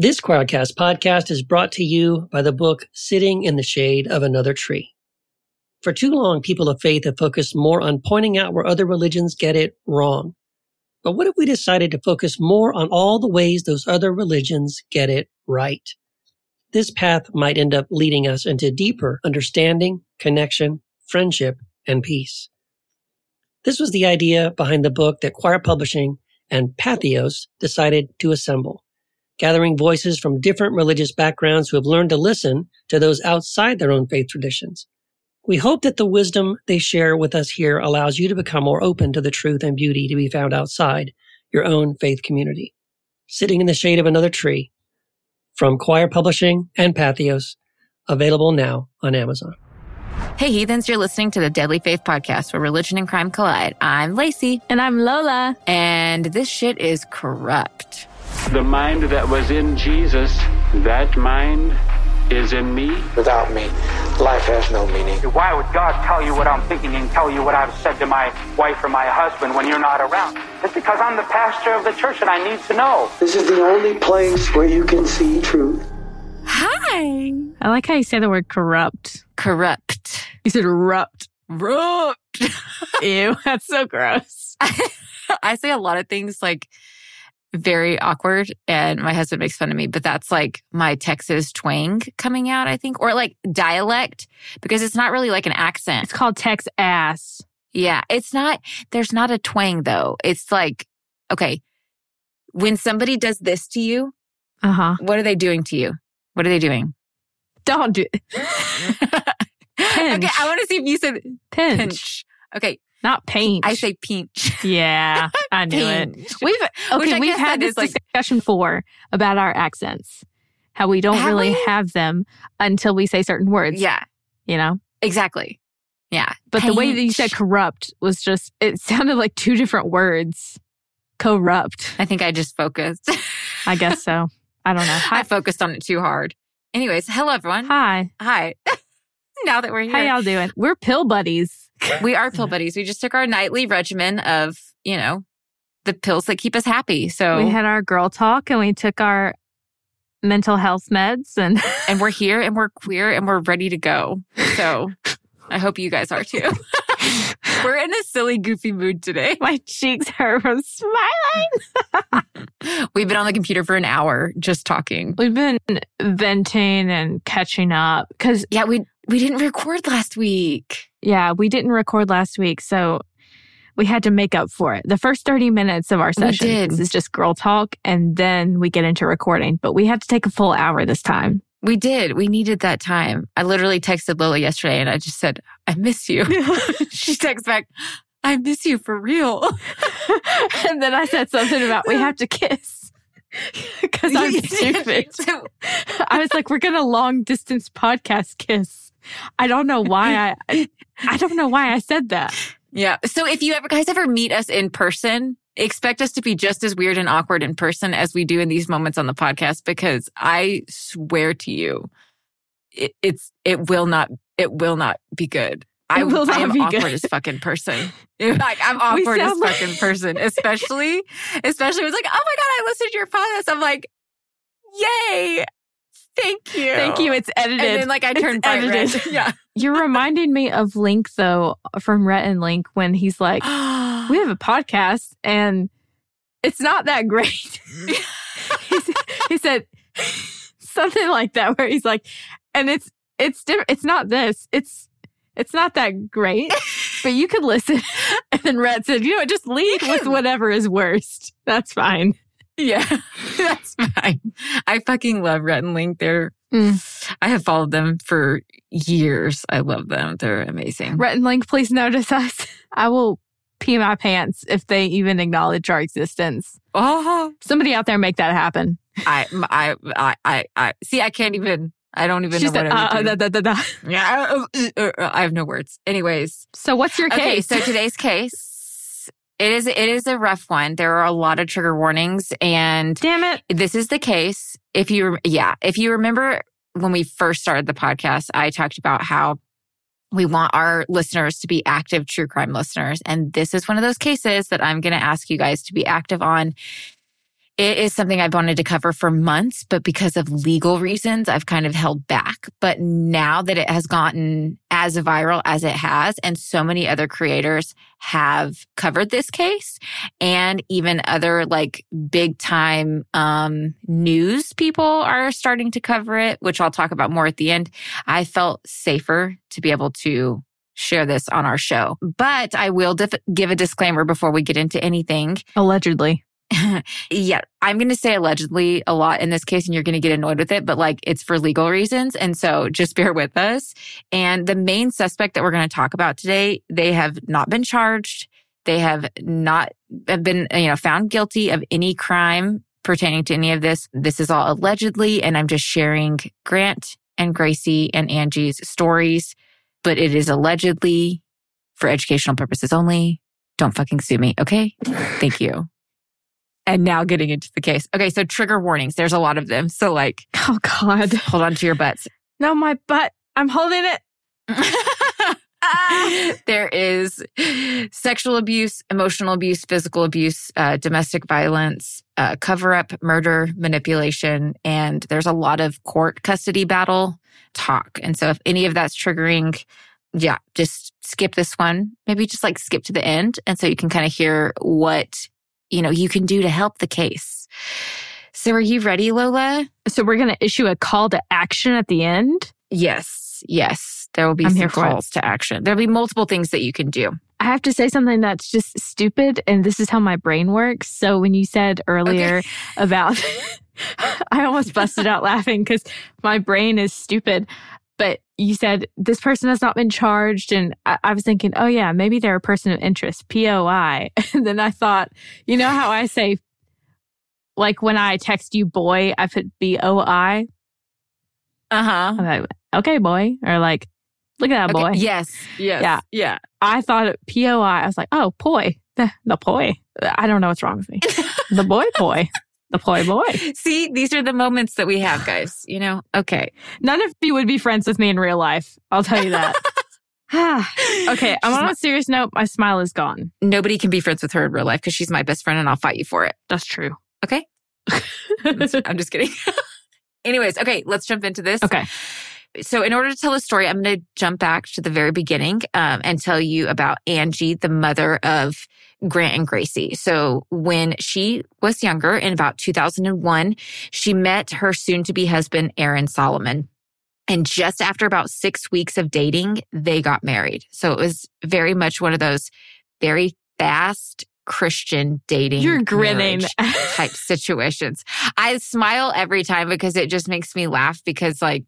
This Quoircast podcast is brought to you by the book Sitting in the Shade of Another Tree. For too long, people of faith have focused more on pointing out where other religions get it wrong. But what if we decided to focus more on all the ways those other religions get it right? This path might end up leading us into deeper understanding, connection, friendship, and peace. This was the idea behind the book that Quoir Publishing and Patheos decided to assemble gathering voices from different religious backgrounds who have learned to listen to those outside their own faith traditions. We hope that the wisdom they share with us here allows you to become more open to the truth and beauty to be found outside your own faith community. Sitting in the shade of another tree from Quoir Publishing and Patheos, available now on Amazon. Hey, heathens, you're listening to the Deadly Faith Podcast where religion and crime collide. I'm Laci. And I'm Lola. And this shit is corrupt. The mind that was in Jesus, that mind is in me. Without me, life has no meaning. Why would God tell you what I'm thinking and tell you what I've said to my wife or my husband when you're not around? It's because I'm the pastor of the church and I need to know. This is the only place where you can see truth. Hi. I like how you say the word corrupt. Corrupt. You said erupt. Rupt. Ew, that's so gross. I say a lot of things like very awkward and my husband makes fun of me, but that's like my Texas twang coming out, I think, or like dialect because it's not really like an accent. It's called Tex ass. Yeah. It's not, there's not a twang though. It's like, okay, when somebody does this to you, Uh huh. what are they doing to you? What are they doing? Don't do it. okay, I want to see if you said pinch. pinch. Okay, not paint. I say pinch. Yeah, I knew it. We've okay. We've had this like- discussion before about our accents, how we don't Have really we? have them until we say certain words. Yeah, you know. exactly. Yeah. But the way that you said corrupt was just it sounded like two different words. Corrupt. I think I just focused. I guess so. I don't know. I focused on it too hard. Anyways, hello everyone. Hi. Hi. now that we're here, How y'all doing? We're pill buddies. we are pill mm-hmm. buddies. We just took our nightly regimen of, you know, the pills that keep us happy. So, We had our girl talk and we took our mental health meds and and we're here and we're queer and we're ready to go. So, I hope you guys are too. we're in a silly, goofy mood today. my cheeks hurt from smiling. We've been on the computer for an hour just talking. We've been venting and catching up because, Yeah, we we didn't record last week. Yeah, we didn't record last week. So we had to make up for it. The first 30 minutes of our session is just girl talk and then we get into recording. But we had to take a full hour this time. We did. We needed that time. I literally texted Lola yesterday and I just said, I miss you. she texts back, I miss you for real. and then I said something about we have to kiss because I'm stupid. I was like, we're gonna long distance podcast kiss. I don't know why I, I don't know why I said that. yeah. So if you ever guys ever meet us in person, expect us to be just as weird and awkward in person as we do in these moments on the podcast because I swear to you, it, it's it will not it will not be good. I, will I not am be awkward good. as fucking person. like I'm awkward as like- fucking person, especially especially it was like, oh my god, I listened to your podcast. I'm like, yay, thank you, Thank you. It's edited. And then like I turned bright red. edited. Yeah. You're reminding me of Link though from Rhett and Link when he's like, we have a podcast and it's not that great. he, said, he said something like that where he's like, and it's it's different. It's not this. It's it's not that great, but you could listen. And then Rhett said, you know, what, just lead with whatever is worst. That's fine. Yeah, that's fine. I fucking love Rhett and Link. They're, Mm. I have followed them for years. I love them. They're amazing. Rhett and Link, please notice us. I will pee my pants if they even acknowledge our existence. Oh, Somebody out there make that happen. I, I, I, I, I, see, I can't even, I don't even She know what I would uh, uh, do. da, da, da, da. Yeah, uh, uh, I have no words. Anyways, So what's your okay. case? So today's case, it is, it is a rough one. There are a lot of trigger warnings and Damn it. this is the case. If you, yeah, if you remember when we first started the podcast, I talked about how we want our listeners to be active true crime listeners. And this is one of those cases that I'm going to ask you guys to be active on. It is something I've wanted to cover for months, but because of legal reasons, I've kind of held back. But now that it has gotten as viral as it has, and so many other creators have covered this case, and even other like big time um, news people are starting to cover it, which I'll talk about more at the end. I felt safer to be able to share this on our show. But I will dif- give a disclaimer before we get into anything. Allegedly. yeah, I'm going to say allegedly a lot in this case, and you're going to get annoyed with it, but like it's for legal reasons. And so just bear with us. And the main suspect that we're going to talk about today, they have not been charged. They have not have been, you know, found guilty of any crime pertaining to any of this. This is all allegedly, and I'm just sharing Grant and Gracie and Angie's stories, but it is allegedly for educational purposes only. Don't fucking sue me. Okay. Thank you and now getting into the case. Okay, so trigger warnings. There's a lot of them. So like, oh God, hold on to your butts. No, my butt. I'm holding it. there is sexual abuse, emotional abuse, physical abuse, uh, domestic violence, uh, cover up, murder, manipulation, and there's a lot of court custody battle talk. And so if any of that's triggering, yeah, just skip this one. Maybe just like skip to the end. And so you can kind of hear what you know, you can do to help the case. So are you ready, Lola? So we're going to issue a call to action at the end? Yes. Yes. There will be I'm some calls to action. There'll be multiple things that you can do. I have to say something that's just stupid, and this is how my brain works. So when you said earlier Okay. about, I almost busted out laughing because my brain is stupid. But you said this person has not been charged, and I, I was thinking, oh yeah, maybe they're a person of interest, POI. And then I thought, you know how I say, like when I text you boy, I put B O I. Uh-huh. Like, okay, boy, or like, look at that boy. Yes. Yes. Yeah. Yeah. I thought it P O I. I was like, oh, poi. The, the poi. I don't know what's wrong with me. the boy poi. The poi boy. See, these are the moments that we have, guys. You know, okay. None of you would be friends with me in real life. I'll tell you that. okay, I'm on a serious note. My smile is gone. Nobody can be friends with her in real life because she's my best friend and I'll fight you for it. That's true. Okay. I'm just kidding. Anyways, okay, let's jump into this. Okay. So, in order to tell the story, I'm going to jump back to the very beginning um, and tell you about Angie, the mother of Grant and Gracie. So, when she was younger, in about 2001, she met her soon to be husband, Aaron Solomon. And just after about six weeks of dating, they got married. So, it was very much one of those very fast Christian dating. You're grinning. type situations. I smile every time because it just makes me laugh because like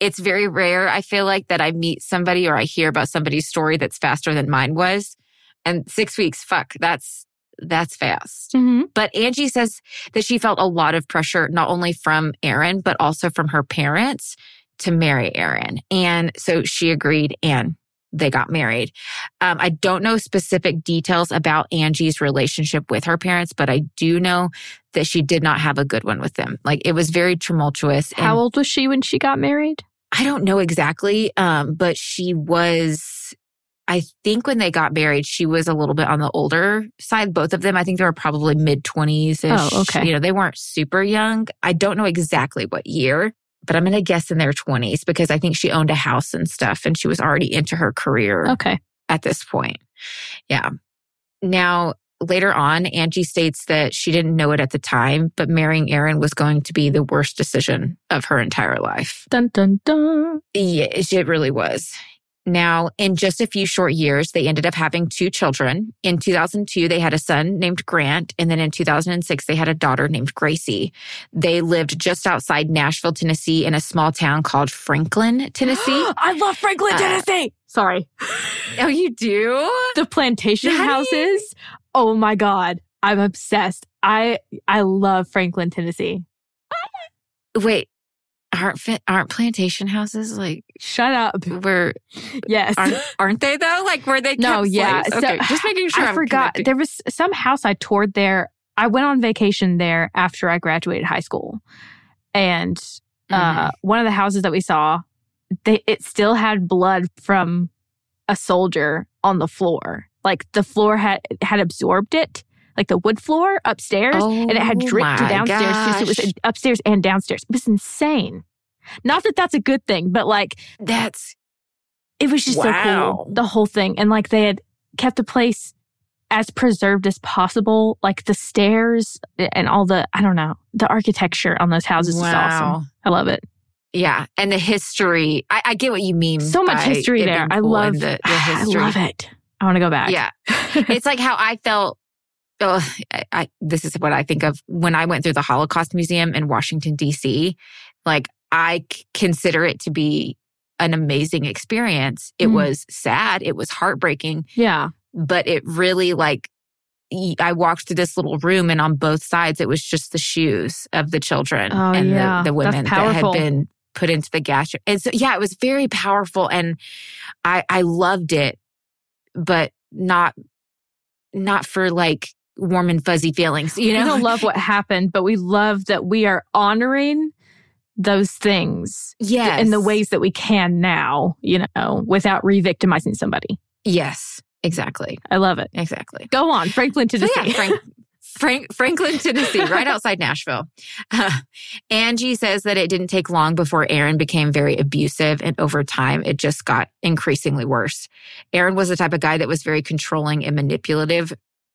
it's very rare. I feel like that I meet somebody or I hear about somebody's story that's faster than mine was. And six weeks, fuck, that's, that's fast. hmm But Angie says that she felt a lot of pressure, not only from Aaron, but also from her parents to marry Aaron. And so she agreed and they got married. Um, I don't know specific details about Angie's relationship with her parents, but I do know that she did not have a good one with them. Like it was very tumultuous. How old was she when she got married? I don't know exactly, um, but she was, I think when they got married, she was a little bit on the older side. Both of them, I think they were probably mid 20s. Oh, okay. You know, they weren't super young. I don't know exactly what year, but I'm going to guess in their 20s because I think she owned a house and stuff and she was already into her career Okay. at this point. Yeah. Now, later on, Angie states that she didn't know it at the time, but marrying Aaron was going to be the worst decision of her entire life. Dun dun dun. Yeah, it really was. Now, in just a few short years, they ended up having two children. In 2002, they had a son named Grant. And then in 2006, they had a daughter named Gracie. They lived just outside Nashville, Tennessee, in a small town called Franklin, Tennessee. I love Franklin, Uh, Tennessee. Sorry. oh, you do? The plantation you- houses. Oh my God. I'm obsessed. I I love Franklin, Tennessee. Wait, aren't aren't plantation houses like Shut up. where Yes. aren't, aren't they though? Like where they No, yeah. So, Okay, just making sure. I I'm forgot. connecting. There was some house I toured there. I went on vacation there after I graduated high school. And uh, one of the houses that we saw, they, it still had blood from a soldier on the floor. Like the floor had had absorbed it, like the wood floor upstairs, and it had Oh dripped to downstairs. So it was uh, upstairs and downstairs. It was insane. Not that that's a good thing, but like That's it was just so cool. The whole thing. And like they had kept the place as preserved as possible. Like the stairs and all the, I don't know, the architecture on those houses is awesome. I love it. Yeah, and the history. I, I get what you mean. So much history there. I cool love the, the I love it. I want to go back. Yeah, it's like how I felt. Oh, I, I, this is what I think of when I went through the Holocaust Museum in Washington D.C. Like I c- consider it to be an amazing experience. It Mm. was sad. It was heartbreaking, yeah. but it really like. I walked through this little room, and on both sides, it was just the shoes of the children Oh, and yeah. the, the women that had been put into the gas. And so, yeah, it was very powerful, and I I loved it, but not not for like warm and fuzzy feelings, you know? We don't love what happened, but we love that we are honoring those things yes, in the ways that we can now, you know, without re victimizing somebody. Yes, exactly, I love it. exactly. Go on, Franklin, So Tennessee. yeah, Frank, Frank, Franklin, Tennessee, right outside Nashville. Uh, Angie says that it didn't take long before Aaron became very abusive, and over time, it just got increasingly worse. Aaron was the type of guy that was very controlling and manipulative.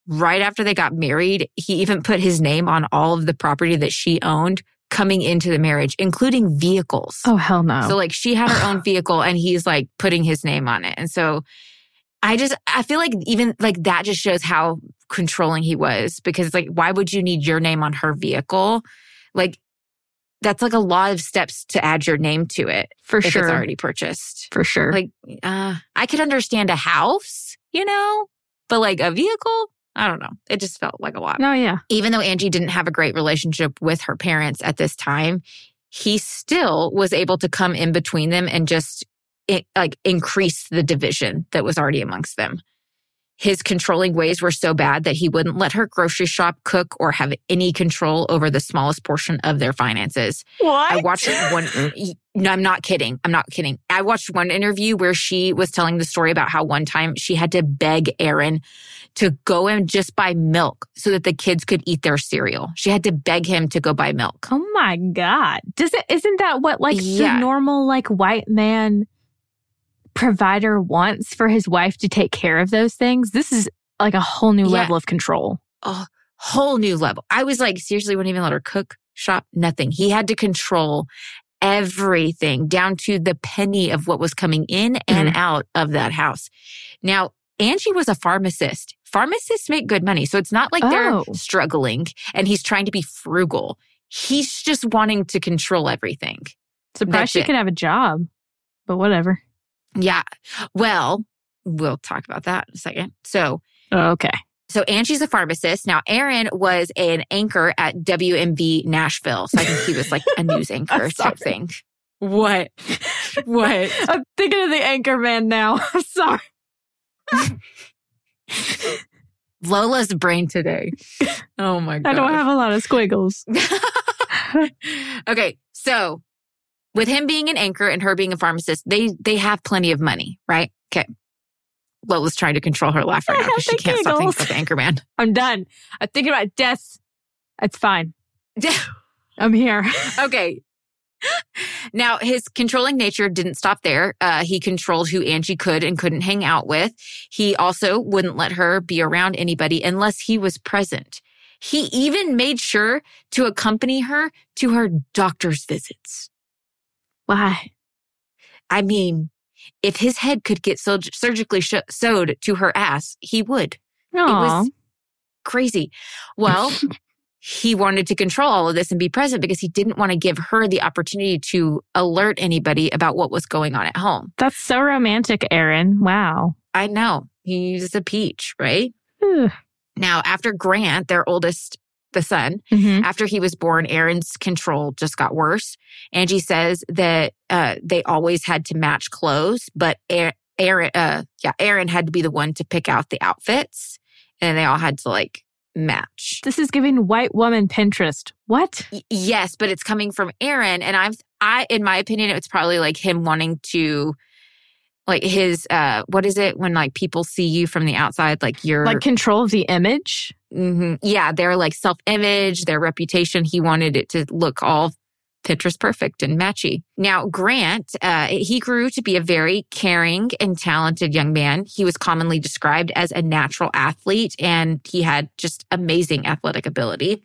Right after they got married, he even put his name on all of the property that she owned coming into the marriage, including vehicles. oh, hell no. So like she had her own vehicle and he's like putting his name on it. And so I just I feel like even like that just shows how controlling he was because like why would you need your name on her vehicle? Like that's like a lot of steps to add your name to it for if sure. it's already purchased. for sure. Like uh I could understand a house, you know, but like a vehicle, I don't know. It just felt like a lot no, yeah. even though Angie didn't have a great relationship with her parents at this time, he still was able to come in between them and just it, like increase the division that was already amongst them. His controlling ways were so bad that he wouldn't let her grocery shop, cook, or have any control over the smallest portion of their finances. What? I watched one. No, I'm not kidding. I'm not kidding. I watched one interview where she was telling the story about how one time she had to beg Aaron to go and just buy milk so that the kids could eat their cereal. She had to beg him to go buy milk. Oh my God. Does it isn't that what like Yeah. the normal like white man provider wants for his wife to take care of those things? This is like a whole new Yeah. level of control. A whole new level. I was like, seriously, wouldn't even let her cook, shop, nothing. He had to control everything down to the penny of what was coming in and mm-hmm. out of that house. Now, Angie was a pharmacist. Pharmacists make good money. So it's not like Oh. they're struggling and he's trying to be frugal. He's just wanting to control everything. Surprised she could have a job, but whatever. Yeah. Well, we'll talk about that in a second. So, okay. So Angie's a pharmacist. Now, Aaron was an anchor at WMB Nashville. So I think he was like a news anchor type thing. What? What? I'm thinking of the anchor man now. I'm sorry. Lola's brain today. Oh my God. I don't have a lot of squiggles. okay. So with him being an anchor and her being a pharmacist, they they have plenty of money, right? Okay. Lola's trying to control her laugh right now because she can't stop thinking giggles. about the anchor man. I'm done. I'm thinking about death. It's fine. I'm here. okay. Now, his controlling nature didn't stop there. Uh, he controlled who Angie could and couldn't hang out with. He also wouldn't let her be around anybody unless he was present. He even made sure to accompany her to her doctor's visits. Why? I mean, if his head could get surgically sh- sewed to her ass, he would. It was crazy. Well, he wanted to control all of this and be present because he didn't want to give her the opportunity to alert anybody about what was going on at home. That's so romantic, Aaron. Wow. I know he's a peach, right? Now, after Grant, their oldest, the son, Mhm. after he was born, Aaron's control just got worse. Angie says that uh, they always had to match clothes, but Aaron, Aaron, uh, yeah, Aaron had to be the one to pick out the outfits, and they all had to like match. This is giving white woman Pinterest. What? Y- yes, but it's coming from Aaron, and I'm I, in my opinion, it's probably like him wanting to like his uh what is it when like people see you from the outside like you're Like control of the image. Mhm. yeah their like self-image their reputation he wanted it to look all pictures perfect and matchy now grant uh he grew to be a very caring and talented young man he was commonly described as a natural athlete and he had just amazing athletic ability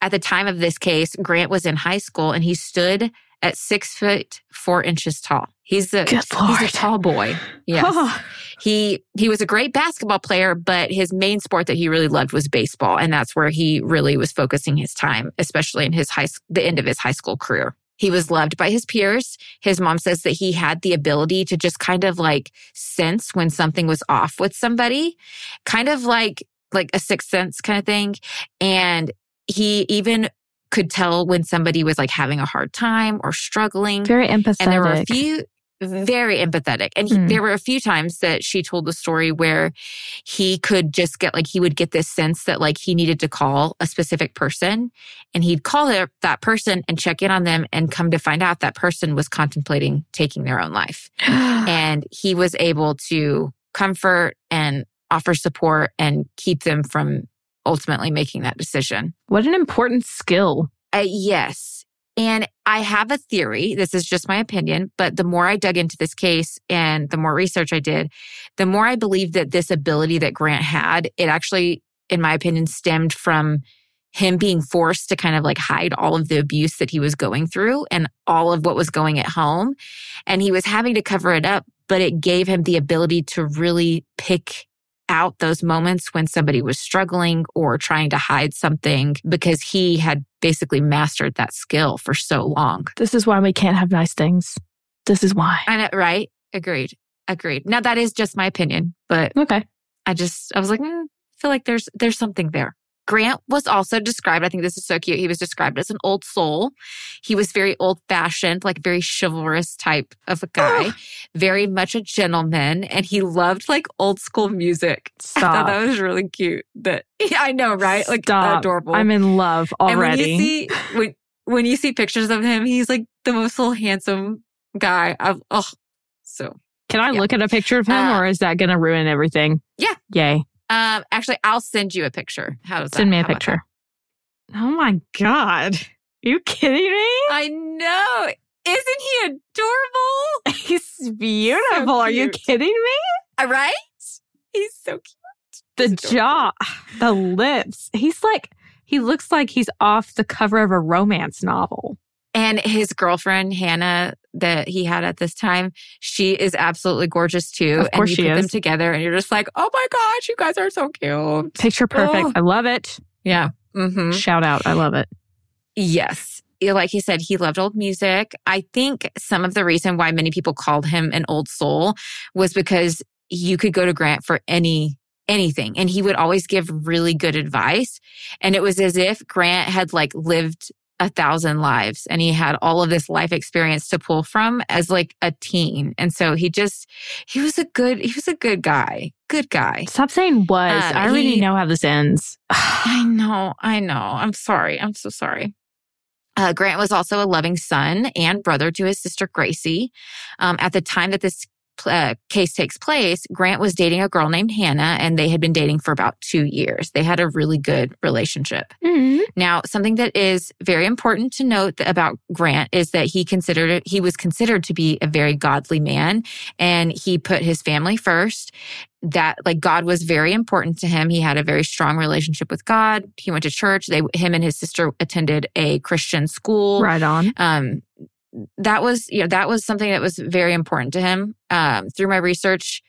at the time of this case grant was in high school and he stood at six foot four inches tall. He's a he's a tall boy. Yes. He he was a great basketball player but his main sport that he really loved was baseball. And that's where he really was focusing his time especially in his high the end of his high school career. He was loved by his peers. His mom says that he had the ability to just kind of like sense when something was off with somebody kind of like like a sixth sense kind of thing. And he even could tell when somebody was like having a hard time or struggling Very empathetic. and there were a few very empathetic and he, Hmm. there were a few times that she told the story where he could just get like he would get this sense that like he needed to call a specific person and he'd call their, that person and check in on them and come to find out that person was contemplating taking their own life and he was able to comfort and offer support and keep them from ultimately making that decision what an important skill. uh, yes. And I have a theory. This is just my opinion, but the more I dug into this case and the more research I did, the more I believe that this ability that Grant had, it actually, in my opinion, stemmed from him being forced to kind of like hide all of the abuse that he was going through and all of what was going at home. And he was having to cover it up, but it gave him the ability to really pick out those moments when somebody was struggling or trying to hide something because he had basically mastered that skill for so long. This is why we can't have nice things. This is why. I know, right? Agreed. Agreed. Now that is just my opinion, but Okay. I just I was like, mm, I feel like there's there's something there. Grant was also described, I think this is so cute. He was described as an old soul. He was very old fashioned, like very chivalrous type of a guy, very much a gentleman, and he loved like old school music. I thought that was really cute. That yeah, I know, right? Like Stop. adorable. I'm in love already. And when you see when when you see pictures of him, he's like the most little handsome guy. I've, oh, so Can I yeah. look at a picture of him Uh, or is that going to ruin everything? Yeah. Yay. Um, actually, I'll send you a picture. How does that? Send me a how picture. Oh my God. Are you kidding me? I know. Isn't he adorable? He's beautiful. Are you kidding me? Uh, Right? He's so cute. The adorable. jaw, the lips. He's like, he looks like he's off the cover of a romance novel. And his girlfriend Hannah that he had at this time, she is absolutely gorgeous too. Of course and you she put them is. together, and you're just like, oh my gosh, you guys are so cute. Picture perfect. Oh. I love it. Yeah. Mm-hmm. Shout out. I love it. Yes. Like he said, he loved old music. I think some of the reason why many people called him an old soul was because you could go to Grant for any anything and he would always give really good advice and it was as if Grant had like lived a thousand lives and he had all of this life experience to pull from as like a teen and so he just he was a good he was a good guy good guy Stop saying was. Um, I already he- know how this ends. I know, I know. I'm sorry. I'm so sorry. Uh, Grant was also a loving son and brother to his sister Gracie. Um, at the time that this uh, case takes place, Grant was dating a girl named Hannah, and they had been dating for about two years. They had a really good relationship. Mhm. Now, something that is very important to note about Grant is that he considered he was considered to be a very godly man, and he put his family first. That like God was very important to him. He had a very strong relationship with God. He went to church. They him and his sister attended a Christian school Right on. um that was you know that was something that was very important to him. Um through my research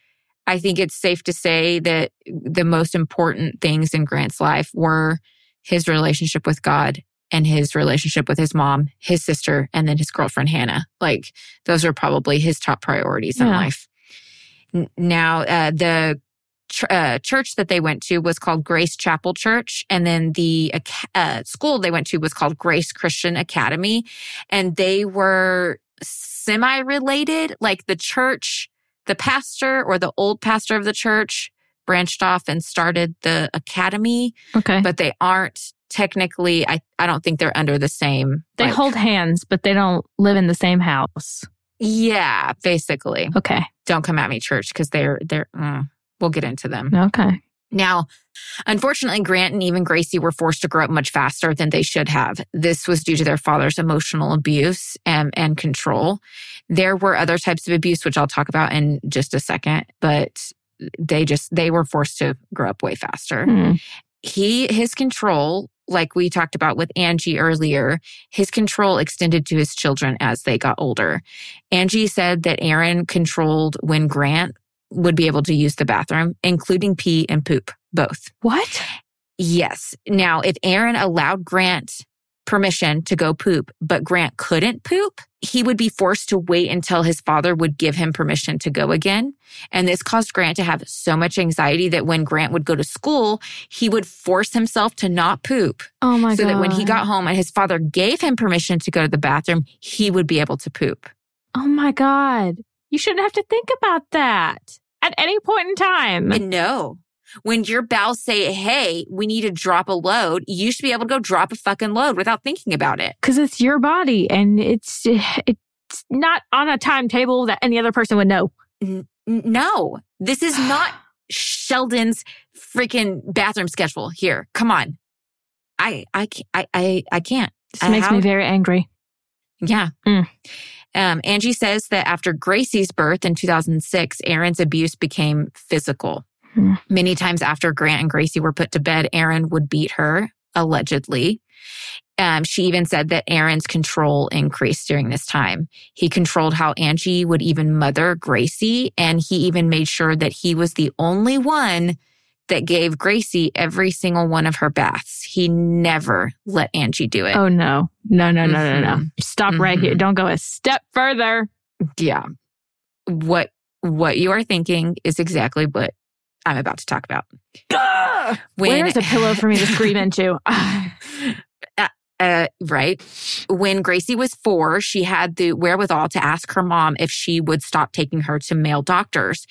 i think it's safe to say that the most important things in grant's life were his relationship with god and his relationship with his mom his sister and then his girlfriend hannah. Like those are probably his top priorities in life. Now uh, the ch- uh, church that they went to was called Grace Chapel Church, and then the uh, school they went to was called Grace Christian Academy, and they were semi-related. Like the church, the pastor or the old pastor of the church branched off and started the academy, Okay. but they aren't technically. I I don't think they're under the same. they like- hold hands, but they don't live in the same house. Yeah, basically. Okay. Don't come at me, church, because they're they're. Mm, we'll get into them. Okay. Now, unfortunately, Grant and even Gracie were forced to grow up much faster than they should have. This was due to their father's emotional abuse and, and control. There were other types of abuse, which I'll talk about in just a second, but they just, they were forced to grow up way faster. Hmm. He, his control, like we talked about with Angie earlier, his control extended to his children as they got older. Angie said that Aaron controlled when Grant would be able to use the bathroom, including pee and poop, both. What? Yes. Now, if Aaron allowed Grant permission to go poop, but Grant couldn't poop, he would be forced to wait until his father would give him permission to go again. And this caused Grant to have so much anxiety that when Grant would go to school, he would force himself to not poop Oh my God. so god. that when he got home and his father gave him permission to go to the bathroom, he would be able to poop. Oh my god. You shouldn't have to think about that at any point in time. And no. When your bowels say, hey, we need to drop a load, you should be able to go drop a fucking load without thinking about it. Because it's your body and it's it's not on a timetable that any other person would know. No, this is not Sheldon's freaking bathroom schedule here. Come on. I, I, I, I, I can't. This Uh, makes me very angry. Yeah. Mm. Um, Angie says that after Gracie's birth in 2006, Aaron's abuse became physical. Hmm. Many times after Grant and Gracie were put to bed, Aaron would beat her, allegedly. Um, she even said that Aaron's control increased during this time. He controlled how Angie would even mother Gracie, and he even made sure that he was the only one that gave Gracie every single one of her baths. He never let Angie do it. Oh no. No, no, no, no, no. Mhm. Stop right here. Mhm. Don't go a step further. Yeah. What what you are thinking is exactly what I'm about to talk about. When- Where's a pillow for me to scream into? uh, right. When Gracie was four, she had the wherewithal to ask her mom if she would stop taking her to male doctors.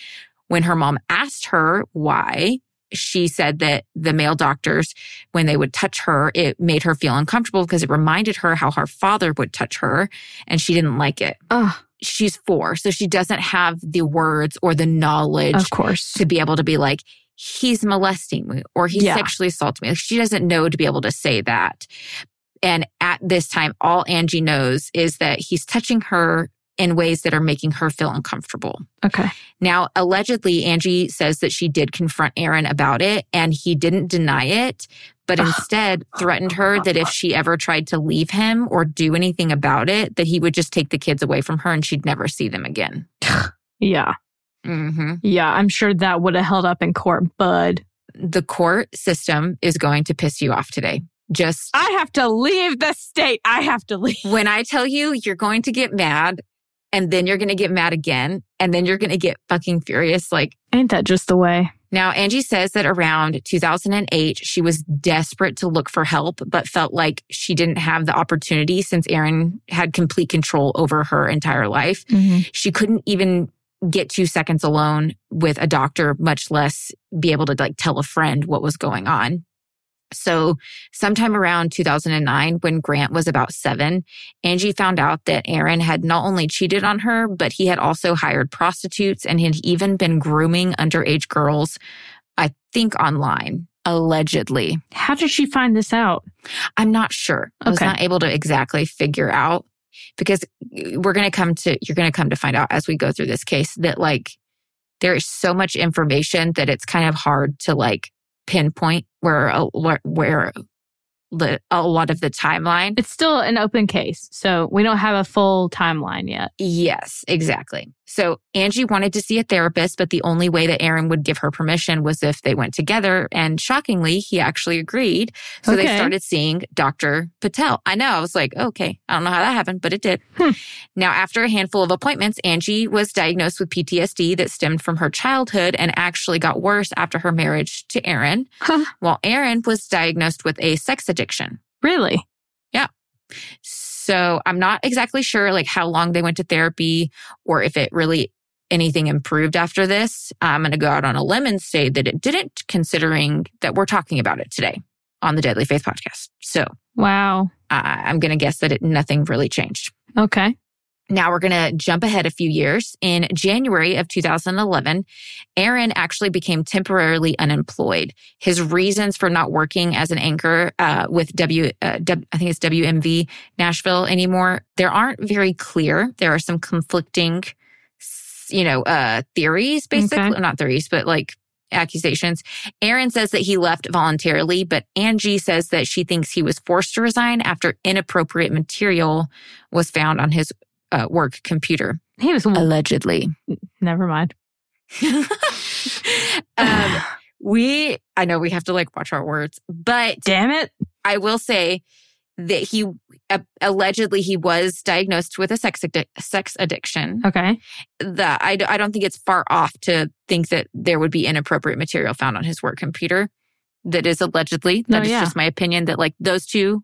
When her mom asked her why, she said that the male doctors, when they would touch her, it made her feel uncomfortable because it reminded her how her father would touch her and she didn't like it. Ugh, She's four, so she doesn't have the words or the knowledge of course. to be able to be like, he's molesting me or he Yeah. sexually assaulted me. Like, she doesn't know to be able to say that. And at this time, all Angie knows is that he's touching her in ways that are making her feel uncomfortable. Okay. Now, allegedly, Angie says that she did confront Aaron about it and he didn't deny it, but instead threatened her that if she ever tried to leave him or do anything about it, that he would just take the kids away from her and she'd never see them again. Yeah. hmm Yeah. I'm sure that would have held up in court, bud. the court system is going to piss you off today. Just I have to leave the state. I have to leave. when I tell you you're going to get mad and then you're going to get mad again and then you're going to get fucking furious. Like Ain't that just the way? now, Angie says that around 2008, she was desperate to look for help, but felt like she didn't have the opportunity since Aaron had complete control over her entire life. Mm-hmm. She couldn't even get two seconds alone with a doctor, much less be able to like tell a friend what was going on. So sometime around 2009, when Grant was about seven, Angie found out that Aaron had not only cheated on her, but he had also hired prostitutes and had even been grooming underage girls, I think online, allegedly. How did she find this out? I'm not sure. I was not able to exactly figure out because we're going to come to, you're going to come to find out as we go through this case that like there is so much information that it's kind of hard to like pinpoint where, uh, where, where a lot of the timeline. It's still an open case, so we don't have a full timeline yet. Yes, exactly. So Angie wanted to see a therapist, but the only way that Aaron would give her permission was if they went together. And shockingly, he actually agreed. So they started seeing Dr. Patel. I know. I was like, okay, I don't know how that happened, but it did. Hmm. Now, after a handful of appointments, Angie was diagnosed with PTSD that stemmed from her childhood and actually got worse after her marriage to Aaron, Huh. while Aaron was diagnosed with a sex addiction. Really? Yeah. So I'm not exactly sure like how long they went to therapy or if it really anything improved after this. Uh, I'm going to go out on a limb and say that it didn't considering that we're talking about it today on the Deadly Faith podcast. So Wow. I I'm going to guess that it, nothing really changed. Okay. Now we're going to jump ahead a few years. In January of 2011, Aaron actually became temporarily unemployed. His reasons for not working as an anchor uh, with W, uh, w, I think it's WMV Nashville anymore, there aren't very clear. There are some conflicting, you know, uh, theories, basically, Okay. not theories, but like accusations. Aaron says that he left voluntarily, but Angie says that she thinks he was forced to resign after inappropriate material was found on his uh, work computer, He was. allegedly. never mind. um, we, I know we have to like watch our words, but Damn it. I will say that he uh, allegedly he was diagnosed with a sex addic- sex addiction. Okay. That I, I don't think it's far off to think that there would be inappropriate material found on his work computer. That is allegedly. That is yeah. just my opinion. That like those two,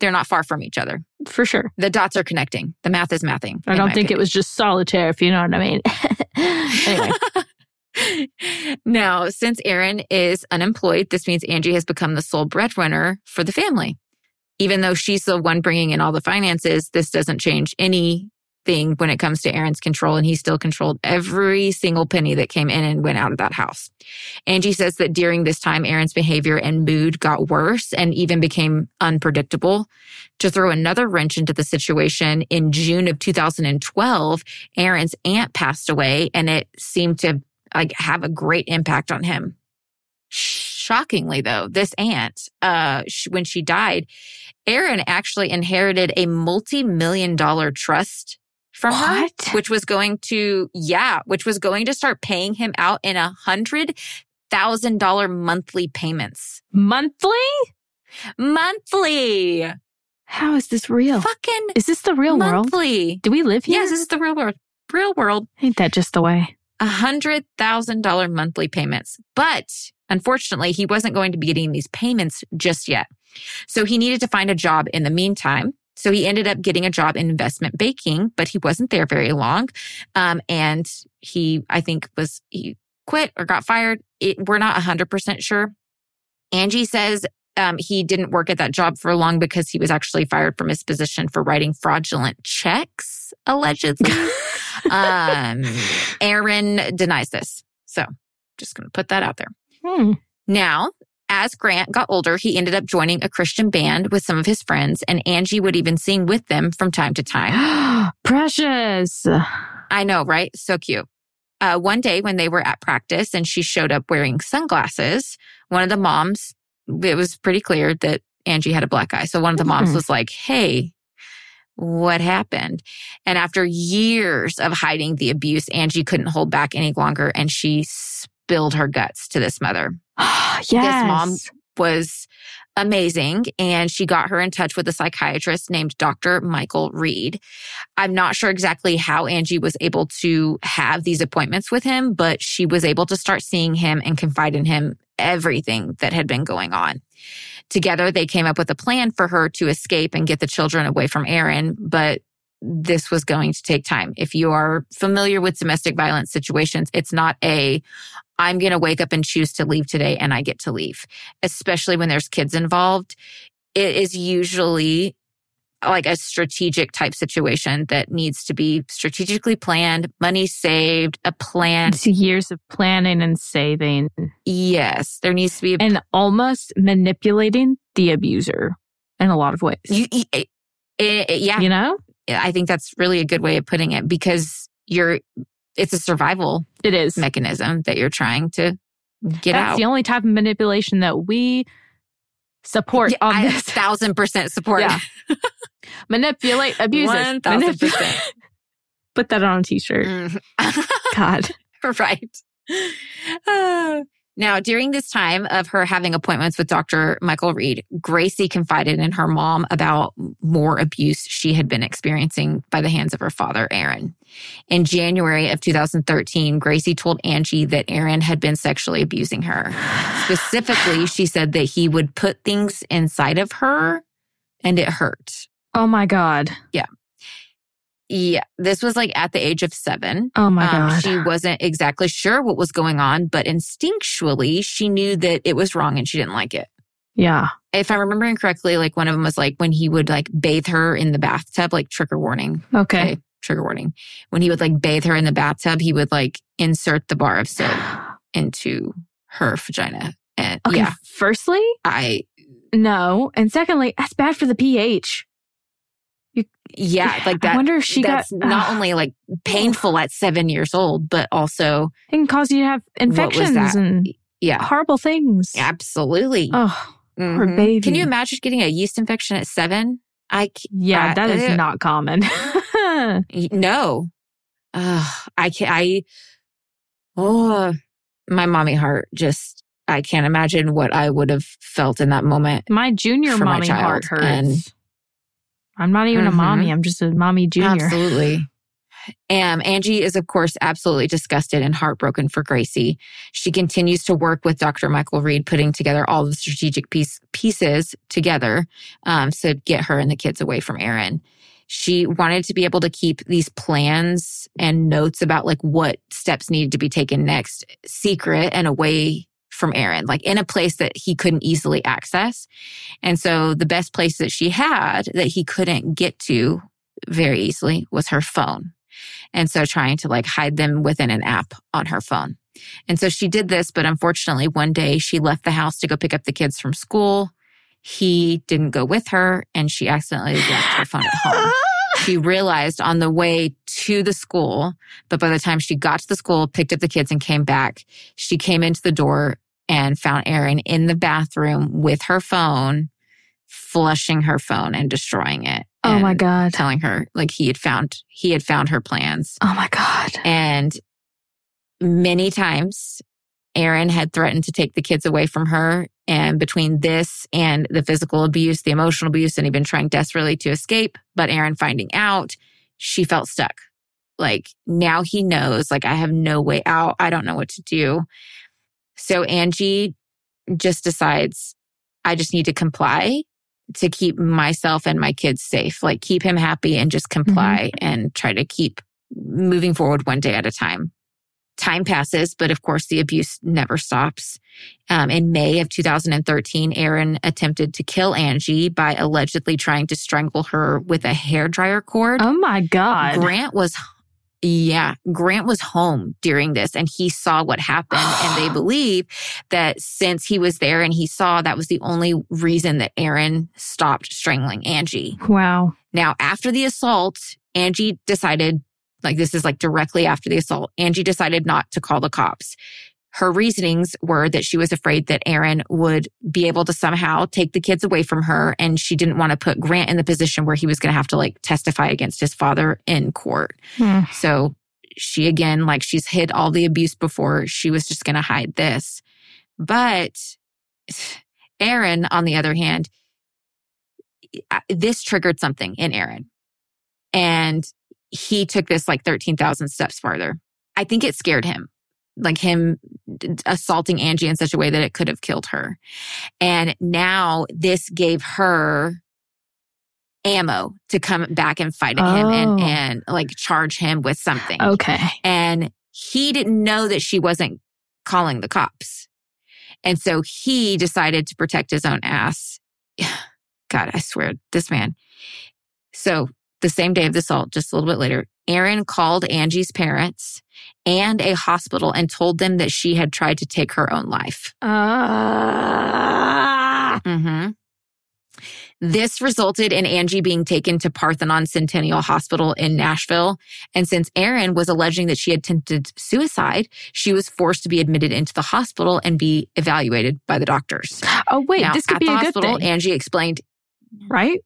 they're not far from each other. For sure. The dots are connecting. The math is mathing. I don't think it was just solitaire, if you know what I mean. anyway. now, since Aaron is unemployed, this means Angie has become the sole breadwinner for the family. Even though she's the one bringing in all the finances, this doesn't change anything when it comes to Aaron's control, and he still controlled every single penny that came in and went out of that house. Angie says that during this time, Aaron's behavior and mood got worse and even became unpredictable. To throw another wrench into the situation, in June of 2012, Aaron's aunt passed away, and it seemed to like have a great impact on him. Shockingly, though, this aunt, uh, when she died, Aaron actually inherited a multi-million dollar trust from her, What? which was going to, yeah, which was going to start paying him out in a hundred thousand dollar monthly payments. Monthly? Monthly, How is this real? fucking Is this the real world? monthly. Do we live here? Yes, this is the real world. Real world. Ain't that just the way? a hundred thousand dollar monthly payments. But unfortunately, he wasn't going to be getting these payments just yet. So he needed to find a job in the meantime. So he ended up getting a job in investment banking, but he wasn't there very long. Um, and he, I think, was he quit or got fired. It, we're not hundred percent sure. Angie says um, he didn't work at that job for long because he was actually fired from his position for writing fraudulent checks, allegedly. um, Aaron denies this. So just going to put that out there. Hmm. Now, as Grant got older, he ended up joining a Christian band with some of his friends, and Angie would even sing with them from time to time. Precious. I know, right? So cute. Uh, one day when they were at practice and she showed up wearing sunglasses, one of the moms, it was pretty clear that Angie had a black eye. So one of the moms Hmm. was like, Hey, what happened? And after years of hiding the abuse, Angie couldn't hold back any longer and she spilled her guts to this mother yes. mom- was amazing. And she got her in touch with a psychiatrist named Dr. Michael Reed. I'm not sure exactly how Angie was able to have these appointments with him, but she was able to start seeing him and confide in him everything that had been going on. Together, they came up with a plan for her to escape and get the children away from Aaron, but this was going to take time. If you are familiar with domestic violence situations, it's not a, I'm going to wake up and choose to leave today and I get to leave, especially when there's kids involved. It is usually like a strategic type situation that needs to be strategically planned, money saved, a plan. It's years of planning and saving Yes, there needs to be a and almost manipulating the abuser in a lot of ways. you, it- it- eh, eh, yeah, You know? I think that's really a good way of putting it because you're, it's a survival It is. mechanism that you're trying to get That's out. the only type of manipulation that we support Yeah, on I this. thousand percent support. Yeah. Manipulate abusers. One thousand percent. Put that on a t-shirt. Mm. God. right. Uh, now, during this time of her having appointments with Dr. Michael Reed, Gracie confided in her mom about more abuse she had been experiencing by the hands of her father, Aaron. In January of 2013, Gracie told Angie that Aaron had been sexually abusing her. Specifically, she said that he would put things inside of her and it hurt. Oh my God. Yeah, this was like at the age of seven. Oh my Um, God. She wasn't exactly sure what was going on, but instinctually, she knew that it was wrong and she didn't like it. yeah. If I'm remembering correctly, like one of them was like when he would like bathe her in the bathtub, like trigger warning. Okay. trigger warning. When he would like bathe her in the bathtub, he would like insert the bar of soap into her vagina. And Okay, yeah, firstly, I no. And secondly, that's bad for the pH. Yeah, like that. I wonder if she that's got- not only like painful at seven years old, but also It can cause you to have infections and yeah, horrible things. absolutely. Oh, poor Mhm. baby. Can you imagine getting a yeast infection at seven? I yeah, Uh, that is uh, not common. no. Uh, I can I. Oh, my mommy heart just. I can't imagine what I would have felt in that moment. my junior For my mommy heart hurts. and- I'm not even a Mhm. mommy. I'm just a mommy junior. Absolutely. Um, Angie is, of course, absolutely disgusted and heartbroken for Gracie. She continues to work with Dr. Michael Reed, putting together all the strategic piece, pieces together um, to get her and the kids away from Aaron. She wanted to be able to keep these plans and notes about like what steps needed to be taken next secret and away from Aaron, like in a place that he couldn't easily access. And so the best place that she had that he couldn't get to very easily was her phone. And so trying to like hide them within an app on her phone. And so she did this, but unfortunately one day she left the house to go pick up the kids from school. He didn't go with her and she accidentally left her phone at home. She realized on the way to the school, but by the time she got to the school, picked up the kids and came back, she came into the door and found Aaron in the bathroom with her phone, flushing her phone and destroying it. oh my god. Telling her like he had found he had found her plans. Oh my god. And many times Aaron had threatened to take the kids away from her. And between this and the physical abuse, the emotional abuse, and even trying desperately to escape, but Aaron finding out, she felt stuck. Like now he knows, like I have no way out. I don't know what to do. So Angie just decides, I just need to comply to keep myself and my kids safe, like keep him happy and just comply and try to keep moving forward one day at a time. Time passes, but of course the abuse never stops. Um, in May of 2013, Aaron attempted to kill Angie by allegedly trying to strangle her with a hairdryer cord. Oh my god. Grant was, yeah, Grant was home during this and he saw what happened. and they believe that since he was there and he saw that was the only reason that Aaron stopped strangling Angie. Wow. Now, after the assault, Angie decided, like this is like directly after the assault, Angie decided not to call the cops. Her reasonings were that she was afraid that Aaron would be able to somehow take the kids away from her. And she didn't want to put Grant in the position where he was going to have to like testify against his father in court. Hmm. So she again, like she's hid all the abuse before, she was just going to hide this. But Aaron, on the other hand, this triggered something in Aaron. And he took this like 13,000 steps farther. I think it scared him, like him assaulting Angie in such a way that it could have killed her. And now this gave her ammo to come back and fight at him Oh. and, and like charge him with something. Okay. And he didn't know that she wasn't calling the cops. And so he decided to protect his own ass. God, I swear, this man. So the same day of the assault, just a little bit later, Aaron called Angie's parents and a hospital and told them that she had tried to take her own life. Uh, hmm This resulted in Angie being taken to Parthenon Centennial Hospital in Nashville. And since Aaron was alleging that she had attempted suicide, she was forced to be admitted into the hospital and be evaluated by the doctors. oh wait, Now, this could at be the a good thing, Angie explained, right?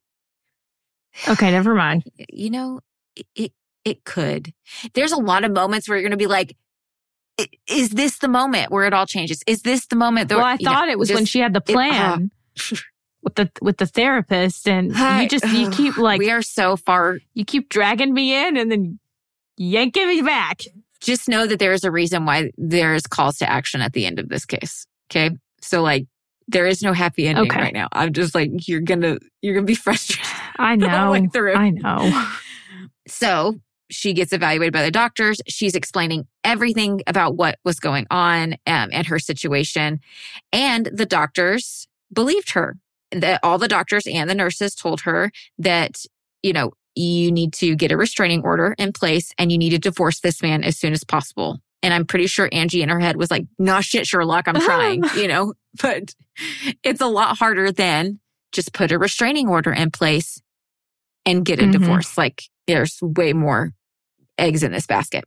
Okay, never mind. you know, it, it, could. There's a lot of moments where you're going to be like, is this the moment where it all changes? Is this the moment? that Well, I know, thought it was when she had the it- uh, plan with the with the therapist, and you just you keep like we are so far you keep dragging me in, and then yanking me back. just know that there is a reason why there's calls to action at the end of this case. Okay. So like there is no happy ending Okay. right now. I'm just like, you're gonna, you're gonna be frustrated. I know. through. I know. So she gets evaluated by the doctors. She's explaining everything about what was going on um, and her situation. And the doctors believed her. That all the doctors and the nurses told her that, you know, you need to get a restraining order in place and you need to divorce this man as soon as possible. And I'm pretty sure Angie in her head was like, nah, shit, Sherlock, I'm trying, you know, but it's a lot harder than just put a restraining order in place and get a Mhm. divorce. Like there's way more eggs in this basket.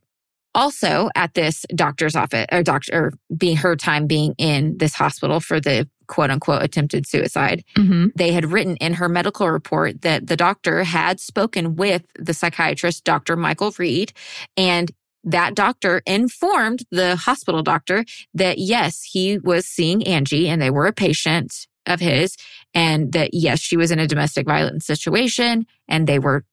Also at this doctor's office or doctor or being her time being in this hospital for the quote unquote attempted suicide hmm they had written in her medical report that the doctor had spoken with the psychiatrist, Dr. Michael Reed, and that doctor informed the hospital doctor that yes, he was seeing Angie and they were a patient of his, and that yes, she was in a domestic violence situation and they were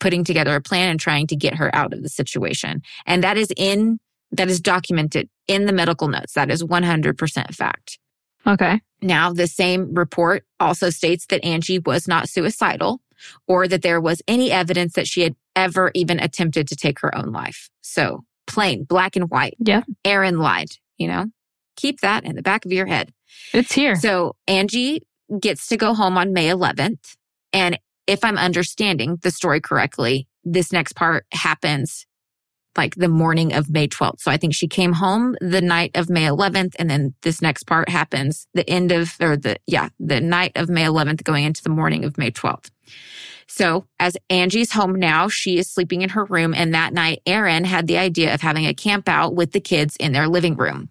putting together a plan and trying to get her out of the situation. And that is in, that is documented in the medical notes. That is 100% fact. Okay. Now, the same report also states that Angie was not suicidal or that there was any evidence that she had ever even attempted to take her own life. So plain, black and white. Yeah. Aaron lied, you know? Keep that in the back of your head. It's here. So Angie gets to go home on May 11th. And if I'm understanding the story correctly, this next part happens like the morning of May 12th. So I think she came home the night of May 11th. And then this next part happens the end of, or the, yeah, the night of May 11th going into the morning of May 12th. So as Angie's home now, she is sleeping in her room. And that night, Aaron had the idea of having a camp out with the kids in their living room.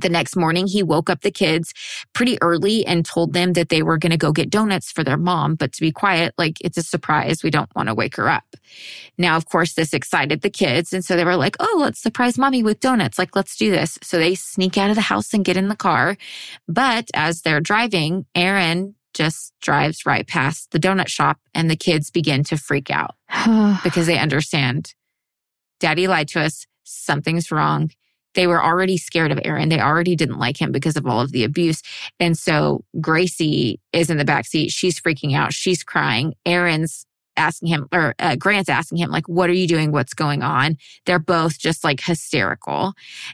The next morning, he woke up the kids pretty early and told them that they were going to go get donuts for their mom, but to be quiet, like it's a surprise. We don't want to wake her up. Now, of course, this excited the kids. And so they were like, Oh, let's surprise mommy with donuts. Like, let's do this. So they sneak out of the house and get in the car. But as they're driving, Aaron just drives right past the donut shop and the kids begin to freak out because they understand daddy lied to us. Something's wrong. They were already scared of Aaron. They already didn't like him because of all of the abuse. And so Gracie is in the back seat. She's freaking out. She's crying. Aaron's asking him, or uh, Grant's asking him, like, what are you doing? What's going on? They're both just like hysterical.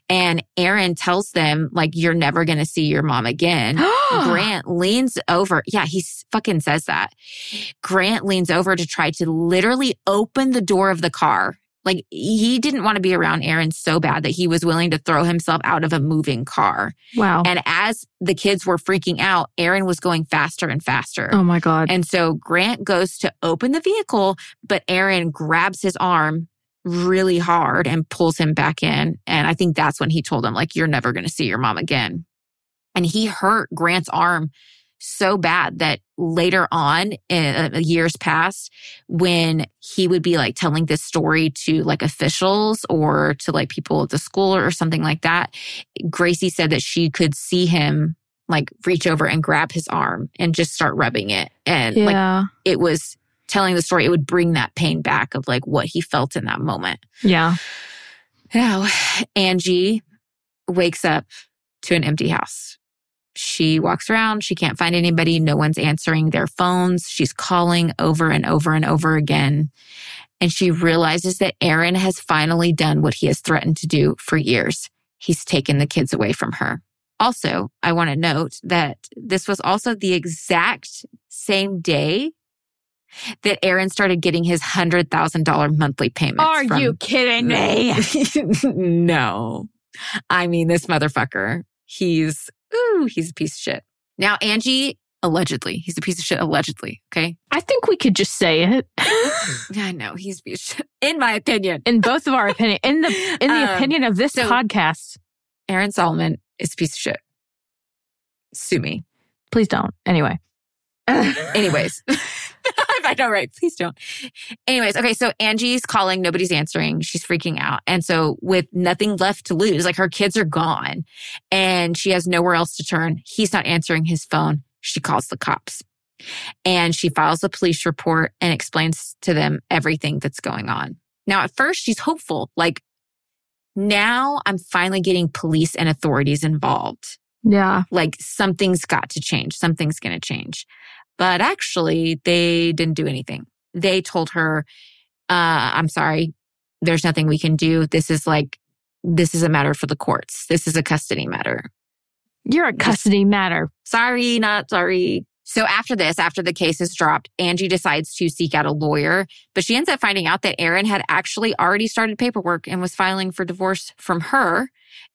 And Aaron tells them, like, you're never going to see your mom again. Grant leans over. Yeah, he fucking says that. Grant leans over to try to literally open the door of the car. Like he didn't want to be around Aaron so bad that he was willing to throw himself out of a moving car. wow. And as the kids were freaking out, Aaron was going faster and faster. oh my God. And so Grant goes to open the vehicle, but Aaron grabs his arm really hard and pulls him back in. And I think that's when he told him, like, you're never going to see your mom again. And he hurt Grant's arm so bad that later on, uh, years past, when he would be like telling this story to like officials or to like people at the school or something like that, Gracie said that she could see him like reach over and grab his arm and just start rubbing it. And like it was telling the story, it would bring that pain back of like what he felt in that moment. yeah. Now, Angie wakes up to an empty house. She walks around. She can't find anybody. No one's answering their phones. She's calling over and over and over again. And she realizes that Aaron has finally done what he has threatened to do for years. He's taken the kids away from her. Also, I want to note that this was also the exact same day that Aaron started getting his $100,000 monthly payments. Are from- you kidding me? no. I mean, this motherfucker, he's, ooh, he's a piece of shit. Now, Angie, allegedly, he's a piece of shit, allegedly. Okay. I think we could just say it. I know he's a piece of shit, in my opinion. in both of our opinion, in the in the Um, opinion of this so- podcast. Aaron Solomon is a piece of shit. Sue me. Please don't. Anyway. Anyways, I know, right? Please don't. Anyways, okay. So Angie's calling, nobody's answering. She's freaking out. And so, with nothing left to lose, like her kids are gone and she has nowhere else to turn, he's not answering his phone. She calls the cops and she files a police report and explains to them everything that's going on. Now, at first, she's hopeful, like, now I'm finally getting police and authorities involved yeah. like something's got to change. Something's going to change. But actually, they didn't do anything. They told her, uh, I'm sorry, there's nothing we can do. This is like, this is a matter for the courts. This is a custody matter. You're a custody matter. Sorry, not sorry. So after this, after the case is dropped, Angie decides to seek out a lawyer, but she ends up finding out that Aaron had actually already started paperwork and was filing for divorce from her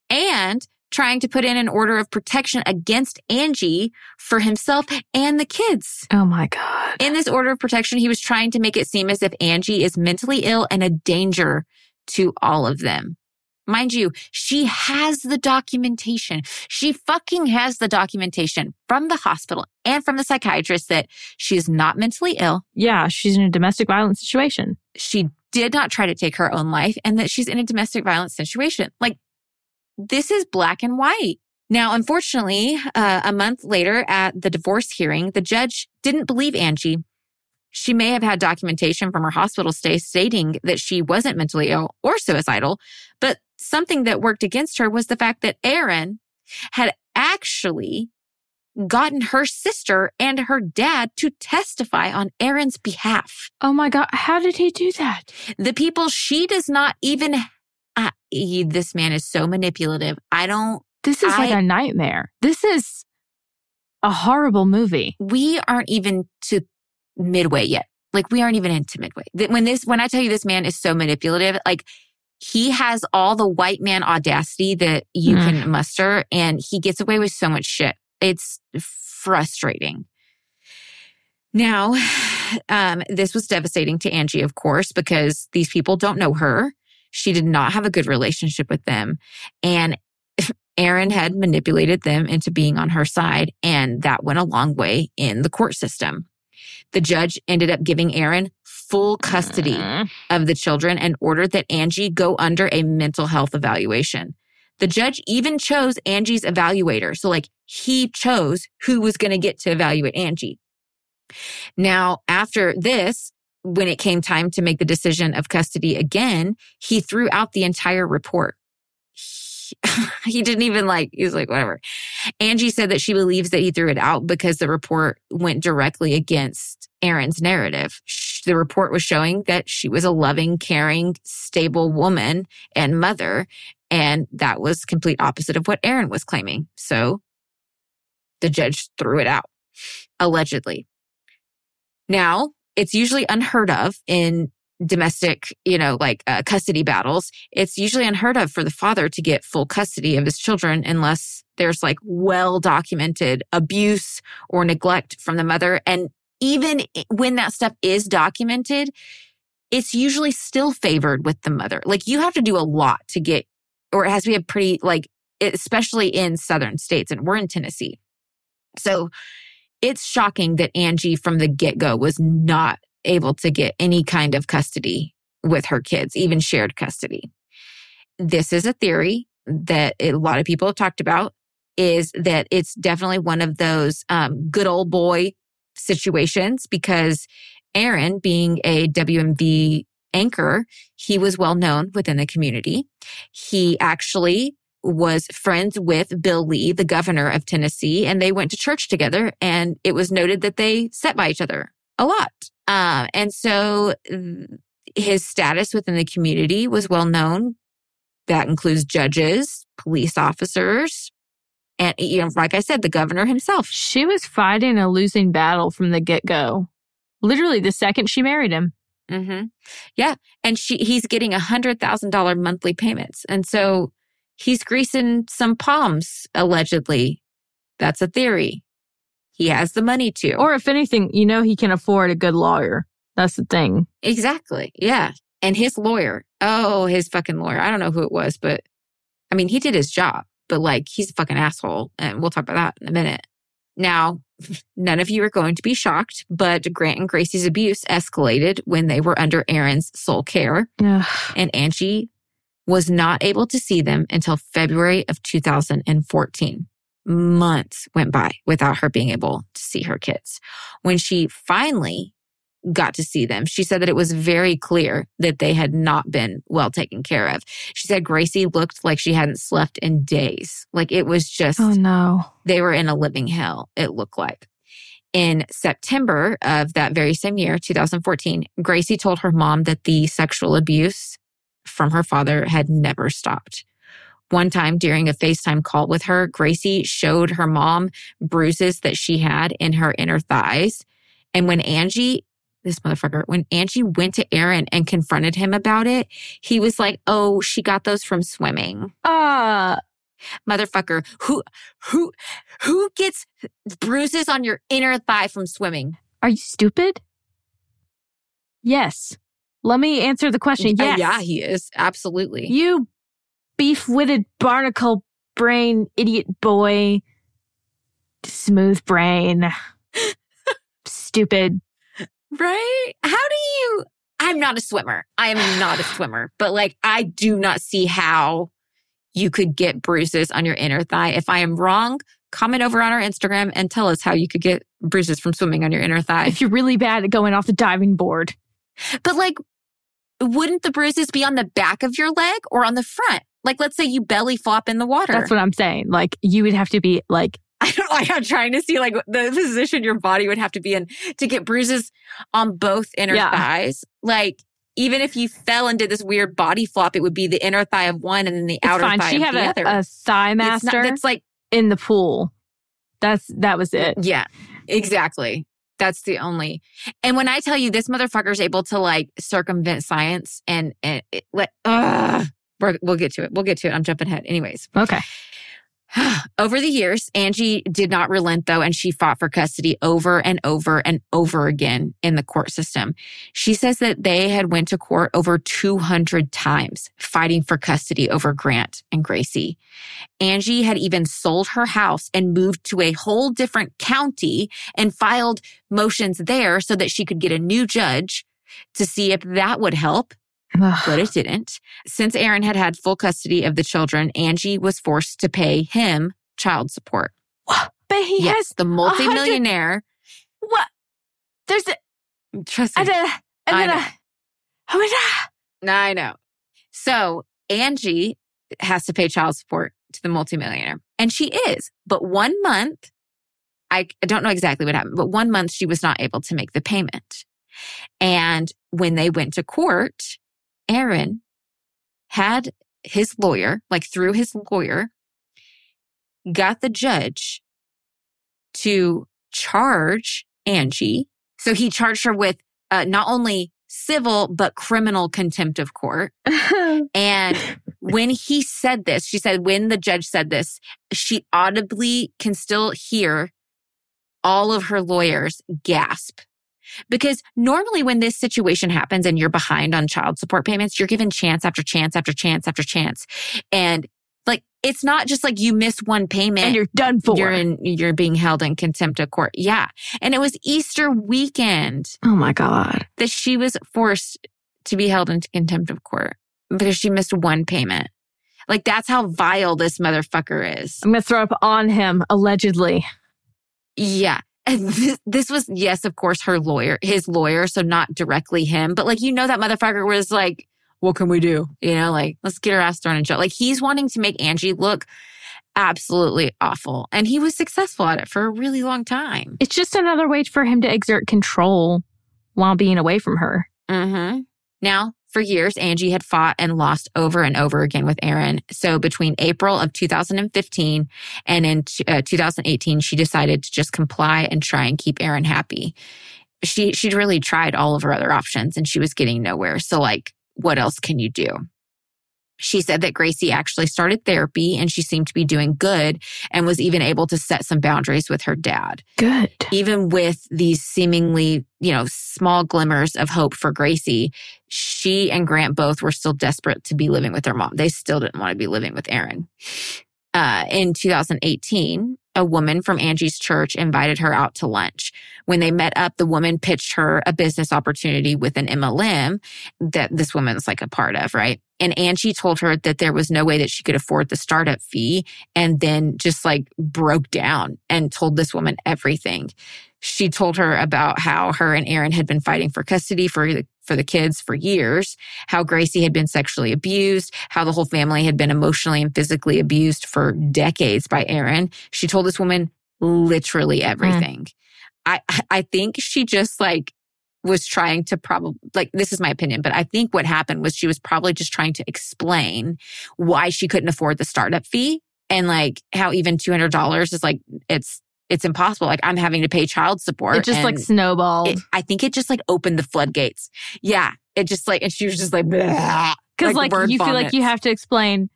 and trying to put in an order of protection against Angie for himself and the kids. Oh my God. In this order of protection, he was trying to make it seem as if Angie is mentally ill and a danger to all of them. Mind you, she has the documentation. She fucking has the documentation from the hospital and from the psychiatrist that she is not mentally ill. Yeah, she's in a domestic violence situation. She did not try to take her own life and that she's in a domestic violence situation. Like, this is black and white. Now, unfortunately, uh, a month later at the divorce hearing, the judge didn't believe Angie. She may have had documentation from her hospital stay stating that she wasn't mentally ill or suicidal, but something that worked against her was the fact that Aaron had actually gotten her sister and her dad to testify on Aaron's behalf. Oh my God. How did he do that? The people she does not even, he- this man is so manipulative. I don't, This is like a nightmare. This is a horrible movie. we aren't even to midway yet. Like we aren't even into midway. When this, when I tell you this man is so manipulative, like he has all the white man audacity that you Mm. can muster and he gets away with so much shit. It's frustrating. Now, um, this was devastating to Angie, of course, because these people don't know her. She did not have a good relationship with them. And Aaron had manipulated them into being on her side, and that went a long way in the court system. The judge ended up giving Aaron full custody Mm. of the children and ordered that Angie go under a mental health evaluation. The judge even chose Angie's evaluator. So, like, he chose who was going to get to evaluate Angie. Now, after this, when it came time to make the decision of custody again, he threw out the entire report. He, he didn't even like, he was like, whatever. Angie said that she believes that he threw it out because the report went directly against Aaron's narrative. The report was showing that she was a loving, caring, stable woman and mother. And that was complete opposite of what Aaron was claiming. So the judge threw it out, allegedly. Now, it's usually unheard of in domestic, you know, like uh, custody battles. It's usually unheard of for the father to get full custody of his children unless there's like well documented abuse or neglect from the mother. And even when that stuff is documented, it's usually still favored with the mother. Like you have to do a lot to get, or it has to be a pretty, like, especially in southern states, and we're in Tennessee. So it's shocking that Angie from the get go was not able to get any kind of custody with her kids, even shared custody. This is a theory that a lot of people have talked about is that it's definitely one of those um, good old boy situations because Aaron, being a WSMV anchor, he was well known within the community. He actually was friends with Bill Lee, the governor of Tennessee, and they went to church together. And it was noted that they sat by each other a lot. Um, and so his status within the community was well known. That includes judges, police officers, and, you know, like I said, the governor himself. She was fighting a losing battle from the get go. Literally the second she married him. hmm Yeah. And she, he's getting a hundred thousand dollar monthly payments. And so he's greasing some palms, allegedly. That's a theory. He has the money to. Or if anything, you know he can afford a good lawyer. That's the thing. exactly. Yeah. And his lawyer. Oh, his fucking lawyer. I don't know who it was, but I mean, he did his job, but like he's a fucking asshole. And we'll talk about that in a minute. Now, none of you are going to be shocked, but Grant and Gracie's abuse escalated when they were under Aaron's sole care. Ugh. and Angie was not able to see them until February of 2014. Months went by without her being able to see her kids. When she finally got to see them, she said that it was very clear that they had not been well taken care of. She said Gracie looked like she hadn't slept in days. Like it was just Oh no. they were in a living hell, it looked like. In September of that very same year, 2014, Gracie told her mom that the sexual abuse from her father had never stopped. One time during a FaceTime call with her, Gracie showed her mom bruises that she had in her inner thighs. And when Angie, this motherfucker, when Angie went to Aaron and confronted him about it, he was like, Oh, she got those from swimming. Uh, Motherfucker, who, who, who gets bruises on your inner thigh from swimming? are you stupid? Yes. Let me answer the question. Uh, yeah, he is. Absolutely. You beef witted barnacle brain idiot boy. Smooth brain. Stupid. Right? How do you? I'm not a swimmer. I am not a swimmer, but like, I do not see how you could get bruises on your inner thigh. If I am wrong, comment over on our Instagram and tell us how you could get bruises from swimming on your inner thigh. If you're really bad at going off the diving board. But like, wouldn't the bruises be on the back of your leg or on the front? Like, let's say you belly flop in the water. That's what I'm saying. Like you would have to be like I don't like I'm trying to see like the position your body would have to be in to get bruises on both inner Yeah. thighs. Like even if you fell and did this weird body flop, it would be the inner thigh of one and then the it's outer fine. thigh She of had the a, other. a thigh It's not- master that's like in the pool. That's that was it. yeah, exactly. That's the only. And when I tell you this motherfucker's able to like circumvent science and and it, like, ugh, we're, we'll get to it. We'll get to it. I'm jumping ahead. Anyways, Okay. over the years, Angie did not relent though, and she fought for custody over and over and over again in the court system. She says that they had went to court over 200 times fighting for custody over Grant and Gracie. Angie had even sold her house and moved to a whole different county and filed motions there so that she could get a new judge to see if that would help but it didn't. Since Aaron had had full custody of the children, Angie was forced to pay him child support. but he yes, has the multimillionaire. what? There's a, Trust I me, did, and I then know. a, oh my. I know. So Angie has to pay child support to the multimillionaire, and she is. But one month, I, I don't know exactly what happened, but one month she was not able to make the payment. And when they went to court, Aaron had his lawyer, like through his lawyer, got the judge to charge Angie. So he charged her with uh, not only civil, but criminal contempt of court. And when he said this, she said, when the judge said this, she audibly can still hear all of her lawyers gasp. Because normally when this situation happens and you're behind on child support payments, you're given chance after chance after chance after chance. And like, it's not just like you miss one payment and you're done for. you're in, you're being held in contempt of court. Yeah. And it was Easter weekend oh my God. that she was forced to be held into contempt of court because she missed one payment. Like that's how vile this motherfucker is. I'm going to throw up on him, allegedly. Yeah. This, this was, yes, of course, her lawyer, his lawyer. So not directly him, but like, you know, that motherfucker was like, what can we do? You know, like, let's get her ass thrown in jail. Like he's wanting to make Angie look absolutely awful. And he was successful at it for a really long time. It's just another way for him to exert control while being away from her. Mm-hmm. Now, for years, Angie had fought and lost over and over again with Aaron. So between April of 2015 and in uh, 2018, she decided to just comply and try and keep Aaron happy. She she'd really tried all of her other options and she was getting nowhere. So like, what else can you do? She said that Gracie actually started therapy and she seemed to be doing good and was even able to set some boundaries with her dad Good. even with these seemingly, you know, small glimmers of hope for Gracie, she and Grant both were still desperate to be living with their mom. They still didn't want to be living with Aaron. Uh, in 2018, a woman from Angie's church invited her out to lunch. When they met up, the woman pitched her a business opportunity with an MLM that this woman's like a part of, right? And Angie told her that there was no way that she could afford the startup fee and then just like broke down and told this woman everything. She told her about how her and Aaron had been fighting for custody for the for the kids for years, how Gracie had been sexually abused, how the whole family had been emotionally and physically abused for decades by Aaron. She told this woman literally hmm. everything. I I think she just like was trying to probably, like, this is my opinion, but I think what happened was she was probably just trying to explain why she couldn't afford the startup fee and like how even $200 is like, it's, it's impossible. Like I'm having to pay child support. It just like snowballed. it- I think it just like opened the floodgates. Yeah. It just like, and she was just like, Because like, word you feel like you have to explain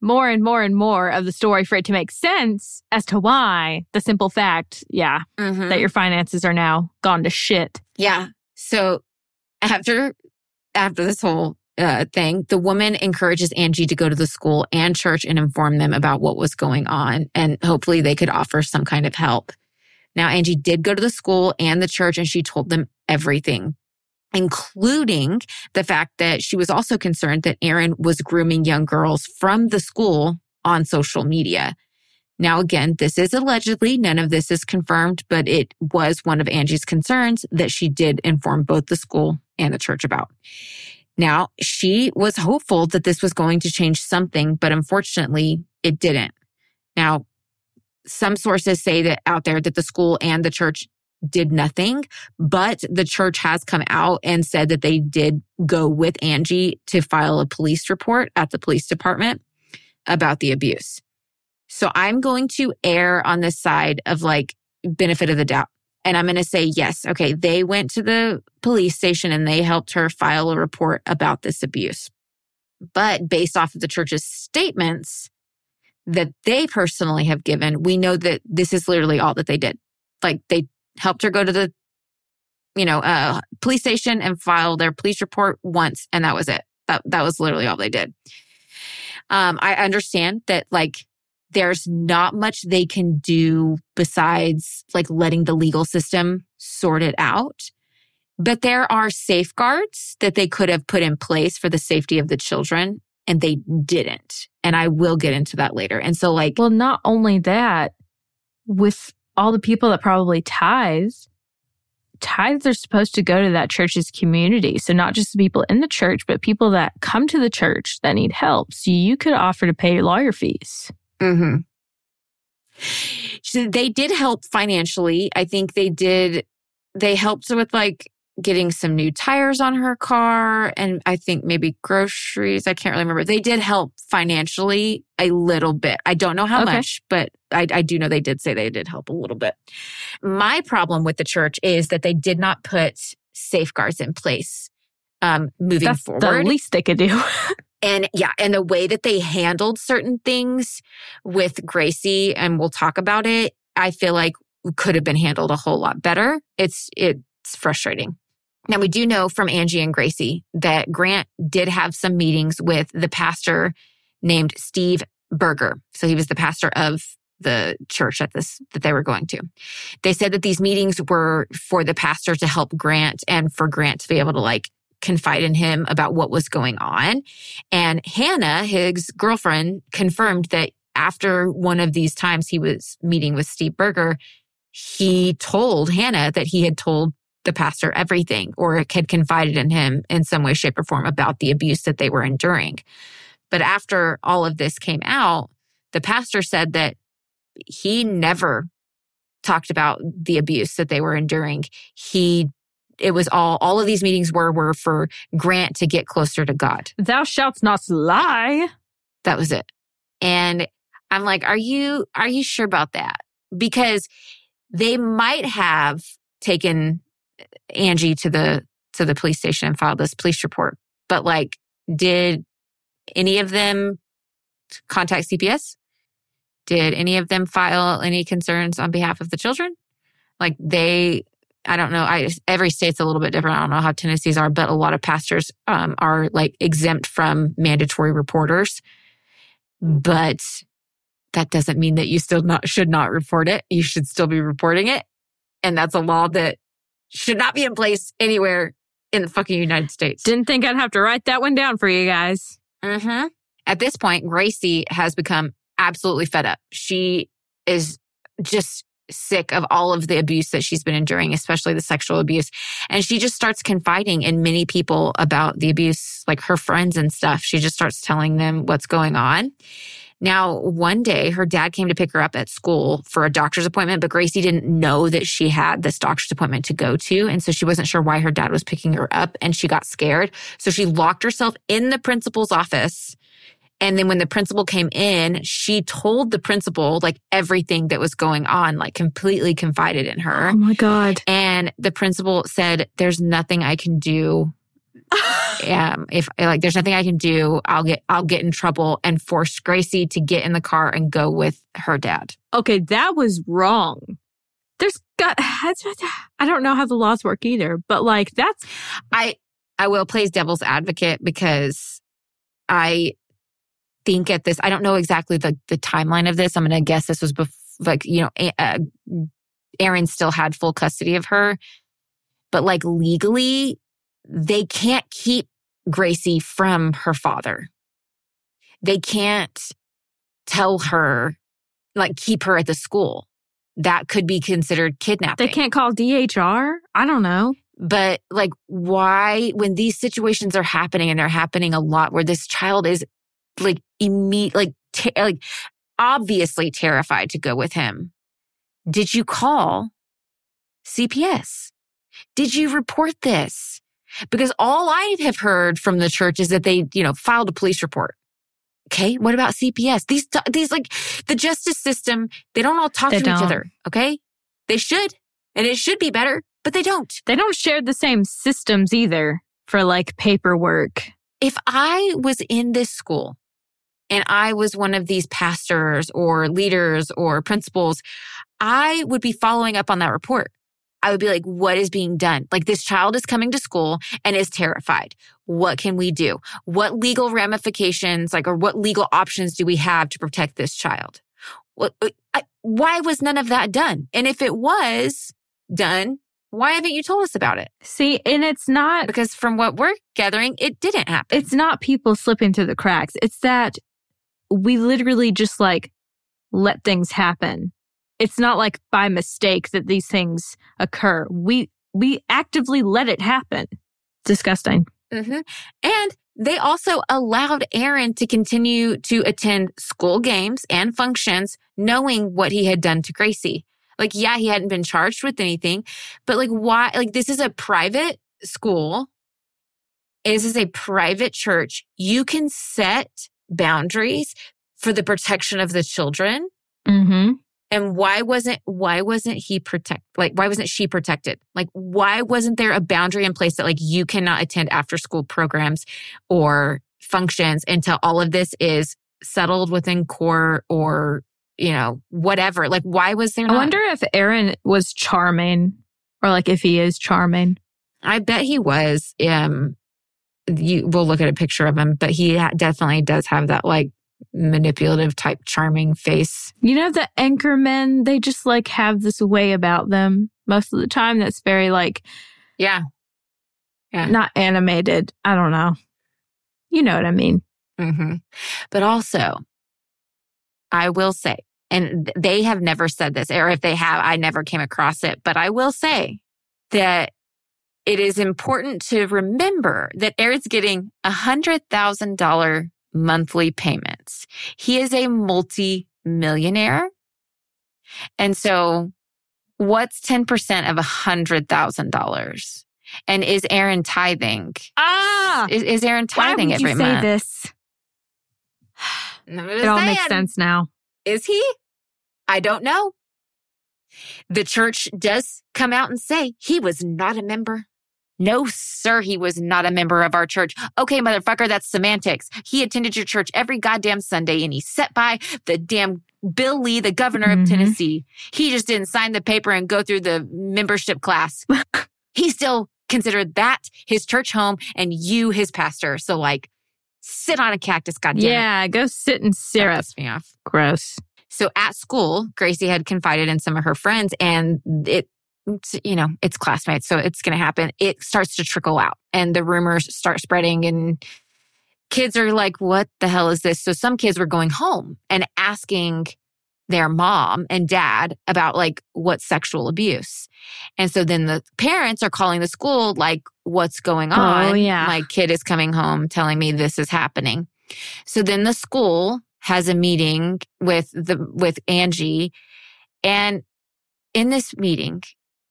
more and more and more of the story for it to make sense as to why the simple fact, yeah, Mhm. that your finances are now gone to shit. Yeah. So after after this whole uh, thing, the woman encourages Angie to go to the school and church and inform them about what was going on, and hopefully they could offer some kind of help. Now, Angie did go to the school and the church, and she told them everything, including the fact that she was also concerned that Aaron was grooming young girls from the school on social media. Now, again, this is allegedly, none of this is confirmed, but it was one of Angie's concerns that she did inform both the school and the church about. Now, she was hopeful that this was going to change something, but unfortunately, it didn't. Now, some sources say that out there that the school and the church did nothing, but the church has come out and said that they did go with Angie to file a police report at the police department about the abuse. So I'm going to err on the side of like benefit of the doubt. And I'm going to say, yes, okay, they went to the police station and they helped her file a report about this abuse. But based off of the church's statements that they personally have given, we know that this is literally all that they did. Like they helped her go to the, you know, uh, police station and file their police report once, and that was it. That that was literally all they did. Um, I understand that like there's not much they can do besides like letting the legal system sort it out. But there are safeguards that they could have put in place for the safety of the children and they didn't. And I will get into that later. And so like, Well, not only that, with all the people that probably tithes, tithes are supposed to go to that church's community. So not just the people in the church, but people that come to the church that need help. So you could offer to pay lawyer fees. Hmm So they did help financially. I think they did, they helped with like getting some new tires on her car and I think maybe groceries. I can't really remember. They did help financially a little bit. I don't know how Okay. much, but I, I do know they did say they did help a little bit. My problem with the church is that they did not put safeguards in place. Um, moving That's forward. the least they could do. And yeah, and the way that they handled certain things with Gracie, and we'll talk about it, I feel like could have been handled a whole lot better. It's it's frustrating. Now we do know from Angie and Gracie that Grant did have some meetings with the pastor named Steve Berger. So he was the pastor of the church at this that they were going to. They said that these meetings were for the pastor to help Grant and for Grant to be able to like confide in him about what was going on. And Hannah, his girlfriend, confirmed that after one of these times he was meeting with Steve Berger, he told Hannah that he had told the pastor everything or had confided in him in some way, shape, or form about the abuse that they were enduring. But after all of this came out, the pastor said that he never talked about the abuse that they were enduring. He it was all all of these meetings were were for Grant to get closer to God. Thou shalt not lie. That was it. And I'm like, are you are you sure about that? Because they might have taken Angie to the to the police station and filed this police report. But like, did any of them contact CPS? Did any of them file any concerns on behalf of the children? Like they, I don't know. I every state's a little bit different. I don't know how Tennessee's are, but a lot of pastors um, are like exempt from mandatory reporters. But that doesn't mean that you still not should not report it. You should still be reporting it, and that's a law that should not be in place anywhere in the fucking United States. Didn't think I'd have to write that one down for you guys. Mm-hmm. At this point, Gracie has become absolutely fed up. She is just sick of all of the abuse that she's been enduring, especially the sexual abuse. And she just starts confiding in many people about the abuse, like her friends and stuff. She just starts telling them what's going on. Now, one day her dad came to pick her up at school for a doctor's appointment, but Gracie didn't know that she had this doctor's appointment to go to. And so she wasn't sure why her dad was picking her up and she got scared. So she locked herself in the principal's office. And then when the principal came in, she told the principal like everything that was going on, like completely confided in her. Oh my God. And the principal said, There's nothing I can do. um, if like there's nothing I can do, I'll get I'll get in trouble and force Gracie to get in the car and go with her dad. Okay, that was wrong. There's got I don't know how the laws work either, but like that's I I will play devil's advocate because I think at this I don't know exactly the the timeline of this. I'm going to guess this was before like you know uh, Aaron still had full custody of her, but like legally they can't keep Gracie from her father. They can't tell her, like, keep her at the school. That could be considered kidnapping. They can't call DHR? I don't know. But, like, why, when these situations are happening and they're happening a lot where this child is like, immediate, like, like, obviously terrified to go with him, did you call CPS? Did you report this? Because all I have heard from the church is that they, you know, filed a police report. Okay. What about CPS? These, these like the justice system, they don't all talk They to each don't. other. Okay. They should. And it should be better, but they don't. They don't share the same systems either for like paperwork. If I was in this school and I was one of these pastors or leaders or principals, I would be following up on that report. I would be like, what is being done? Like this child is coming to school and is terrified. What can we do? What legal ramifications, like, or what legal options do we have to protect this child? Uh, why was none of that done? And if it was done, why haven't you told us about it? See, and it's not Because from what we're gathering, it didn't happen. it's not people slipping through the cracks. It's that we literally just like let things happen. It's not like by mistake that these things occur. We we actively let it happen. Disgusting. hmm And they also allowed Aaron to continue to attend school games and functions, knowing what he had done to Gracie. Like, yeah, he hadn't been charged with anything, but like, why? Like, this is a private school. This is a private church. You can set boundaries for the protection of the children. Mm-hmm. And why wasn't why wasn't he protect like why wasn't she protected? Like why wasn't there a boundary in place that like you cannot attend after school programs or functions until all of this is settled within court or you know whatever? Like why was there I wonder if Aaron was charming or like if he is charming. I bet he was. Um, you we'll look at a picture of him, but he definitely does have that like manipulative type charming face. You know, the anchormen, they just like have this way about them most of the time that's very like Yeah. Yeah. not animated. I don't know. You know what I mean. hmm But also, I will say, and they have never said this, or if they have, I never came across it, but I will say that it is important to remember that Aaron's getting a hundred thousand dollar monthly payments. He is a multi-millionaire. And so what's 10% of a hundred thousand dollars? And is Aaron tithing? Ah, Is, is Aaron why tithing would you every say month? this? It all makes sense now. Is he? I don't know. The church does come out and say he was not a member. No, sir, he was not a member of our church. Okay, motherfucker, that's semantics. He attended your church every goddamn Sunday and he sat by the damn Bill Lee, the governor Mhm. of Tennessee. He just didn't sign the paper and go through the membership class. he still considered that his church home and you his pastor. So, like, sit on a cactus, goddamn. Yeah, go sit in That syrup. pissed me off. Gross. So at school, Gracie had confided in some of her friends and it, you know, it's classmates. So it's going to happen. It starts to trickle out and the rumors start spreading and kids are like, what the hell is this? So some kids were going home and asking their mom and dad about like what sexual abuse. And so then the parents are calling the school like, what's going Oh, on? yeah. My kid is coming home telling me this is happening. So then the school has a meeting with the with Angie and in this meeting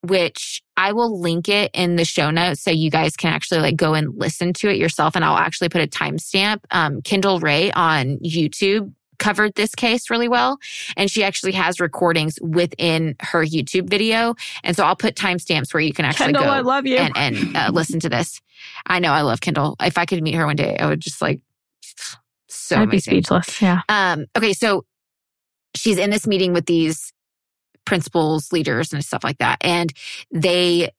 which I will link it in the show notes so you guys can actually like go and listen to it yourself and I'll actually put a timestamp um Kendall Rae on YouTube covered this case really well and she actually has recordings within her YouTube video and so I'll put timestamps where you can actually Kendall, go I love you. and, and uh, listen to this. I know I love Kendall. If I could meet her one day, I would just like so I'd be speechless. Yeah. Um, okay, so she's in this meeting with these principals, leaders, and stuff like that, and they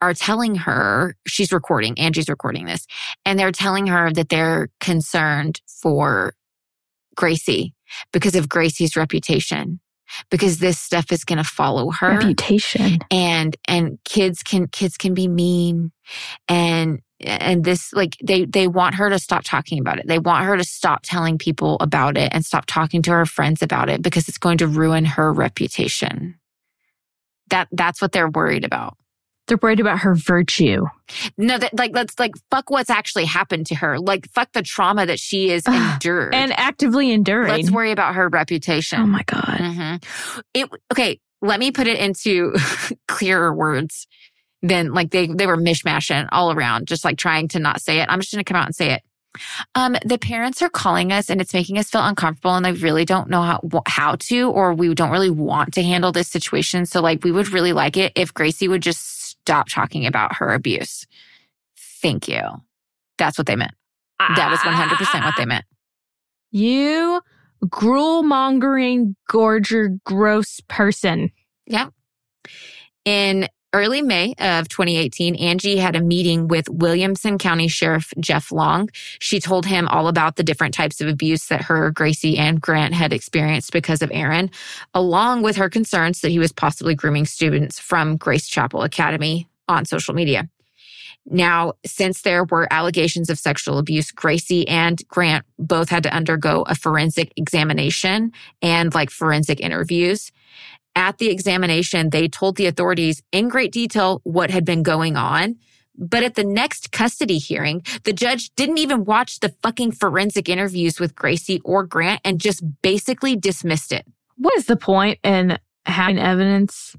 are telling her she's recording. Angie's recording this, and they're telling her that they're concerned for Gracie because of Gracie's reputation, because this stuff is going to follow her Reputation. and and kids can kids can be mean and and this like they they want her to stop talking about it they want her to stop telling people about it and stop talking to her friends about it because it's going to ruin her reputation that that's what they're worried about They're worried about her virtue. no that like let's like fuck what's actually happened to her like fuck the trauma that she is endured And actively enduring. let's worry about her reputation oh my God. hmm It okay. Let me put it into clearer words than like they they were mishmashing all around, just like trying to not say it. I'm just going to come out and say it. Um, the parents are calling us and it's making us feel uncomfortable and they really don't know how, how to, or we don't really want to handle this situation. So like, we would really like it if Gracie would just stop talking about her abuse. Thank you. That's what they meant. That was 100% what they meant. You gruel mongering, gorger, gross person. Yep. In early May of 2018, Angie had a meeting with Williamson County Sheriff Jeff Long. She told him all about the different types of abuse that her, Gracie, and Grant had experienced because of Aaron, along with her concerns that he was possibly grooming students from Grace Chapel Academy on social media. Now, since there were allegations of sexual abuse, Gracie and Grant both had to undergo a forensic examination and like forensic interviews. At the examination, they told the authorities in great detail what had been going on. But at the next custody hearing, the judge didn't even watch the fucking forensic interviews with Gracie or Grant and just basically dismissed it. What is the point in having evidence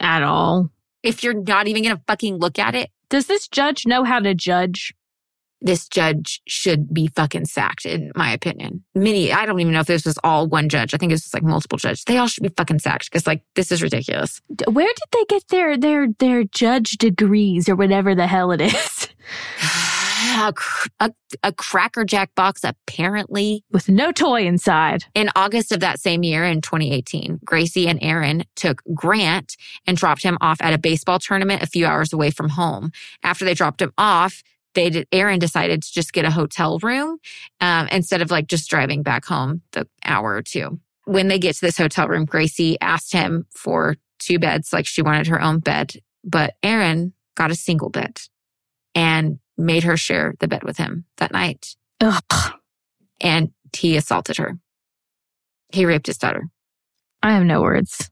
at all? If you're not even going to fucking look at it, Does this judge know how to judge? This judge should be fucking sacked, in my opinion. Many, I don't even know if this was all one judge. I think it's just like multiple judges. They all should be fucking sacked because like this is ridiculous. Where did they get their their their judge degrees or whatever the hell it is? a, a, a Cracker Jack box, apparently. With no toy inside. In August of that same year, in 2018, Gracie and Aaron took Grant and dropped him off at a baseball tournament a few hours away from home. After they dropped him off, they did, Aaron decided to just get a hotel room um, instead of like just driving back home the hour or two. When they get to this hotel room, Gracie asked him for two beds, like she wanted her own bed, but Aaron got a single bed and made her share the bed with him that night. Ugh. And he assaulted her. He raped his daughter. I have no words.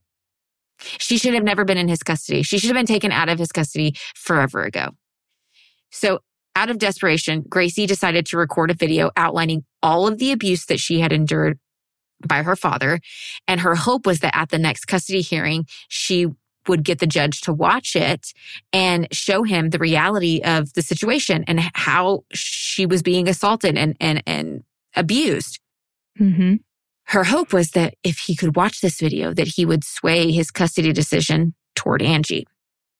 She should have never been in his custody. She should have been taken out of his custody forever ago. So, out of desperation, Gracie decided to record a video outlining all of the abuse that she had endured by her father. And her hope was that at the next custody hearing, she would get the judge to watch it and show him the reality of the situation and how she was being assaulted and, and, and abused. Mm-hmm. Her hope was that if he could watch this video, that he would sway his custody decision toward Angie.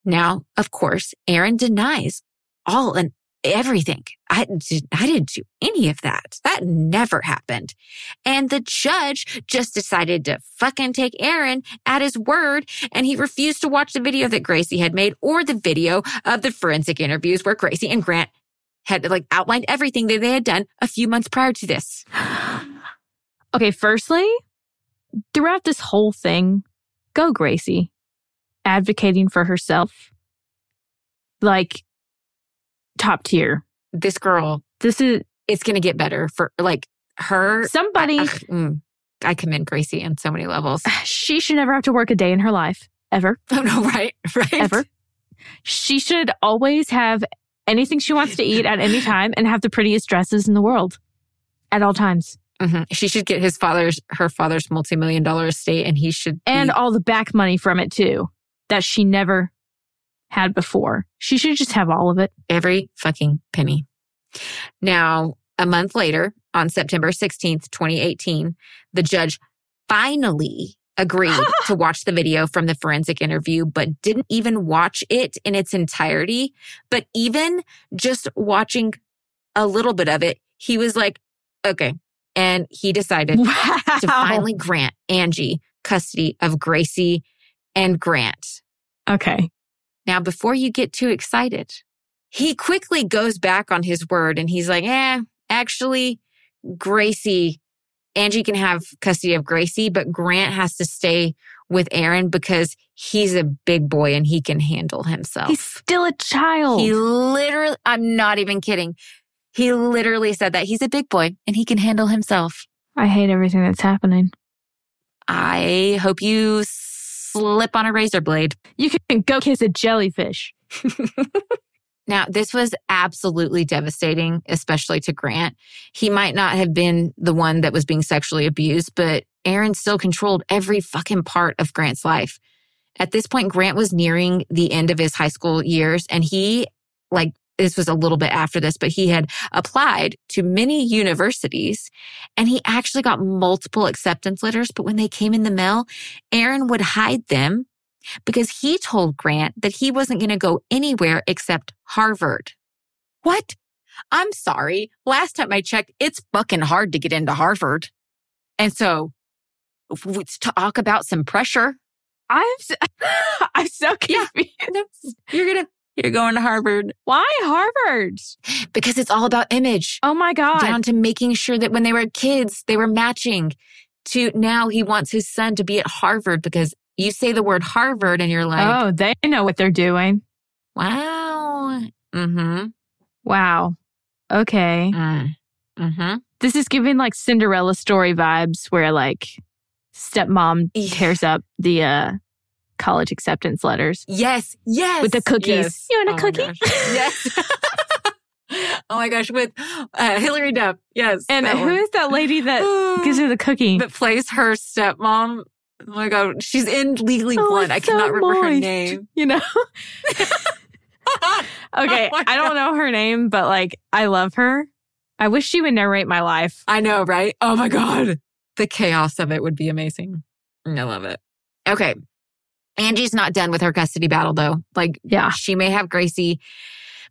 Now, of course, Aaron denies all and everything. I, did, I didn't do any of that. That never happened. And the judge just decided to fucking take Aaron at his word. And he refused to watch the video that Gracie had made or the video of the forensic interviews where Gracie and Grant had like outlined everything that they had done a few months prior to this. Okay, firstly, throughout this whole thing, go Gracie, advocating for herself. Like, top tier. This girl, This is it's going to get better for like her. somebody, Ugh, mm, I commend Gracie on so many levels. she should never have to work a day in her life, ever, Oh no, right, right. ever. She should always have anything she wants to eat at any time and have the prettiest dresses in the world at all times. Mhm. She should get his father's her father's multi-million dollar estate and he should And be- all the back money from it too, that she never had before. She should just have all of it. every fucking penny. Now, a month later, on September 16th, 2018, the judge finally agreed to watch the video from the forensic interview, but didn't even watch it in its entirety. But even just watching a little bit of it, he was like, okay. And he decided Wow. to finally grant Angie custody of Gracie and Grant. Okay. Now, before you get too excited, he quickly goes back on his word and he's like, eh, actually, Gracie, Angie can have custody of Gracie, but Grant has to stay with Aaron because he's a big boy and he can handle himself. He's still a child. He literally, I'm not even kidding. He literally said that he's a big boy and he can handle himself. I hate everything that's happening. I hope you slip on a razor blade. You can go kiss a jellyfish. Now, this was absolutely devastating, especially to Grant. He might not have been the one that was being sexually abused, but Aaron still controlled every fucking part of Grant's life. At this point, Grant was nearing the end of his high school years and he, like, this was a little bit after this, but he had applied to many universities and he actually got multiple acceptance letters. But when they came in the mail, Aaron would hide them because he told Grant that he wasn't going to go anywhere except Harvard. What? I'm sorry. Last time I checked, it's fucking hard to get into Harvard. And so w- talk about some pressure. I'm so, I'm so Yeah. confused. You're going to, you're going to Harvard Why Harvard? because it's all about image Oh my God. down to making sure that when they were kids, they were matching to now he wants his son to be at Harvard because you say the word Harvard and you're like, oh, they know what they're doing. wow. Mm-hmm. Wow. Okay. Mm. Mm-hmm. This is giving like Cinderella story vibes where like stepmom tears up the uh college acceptance letters. Yes, yes. With the cookies. Yes. You want a Oh cookie? Yes. oh my gosh, with uh, Hilary Duff. Yes. And who one. is that lady that gives her the cookie? that plays her stepmom? Oh my god, she's in Legally Oh, Blonde. I it's cannot so remember her name. You know? Okay, Oh I don't know her name, but like I love her. I wish she would narrate my life. I know, right? Oh my god, the chaos of it would be amazing. I love it. Okay, Angie's not done with her custody battle though. Like Yeah. she may have Gracie,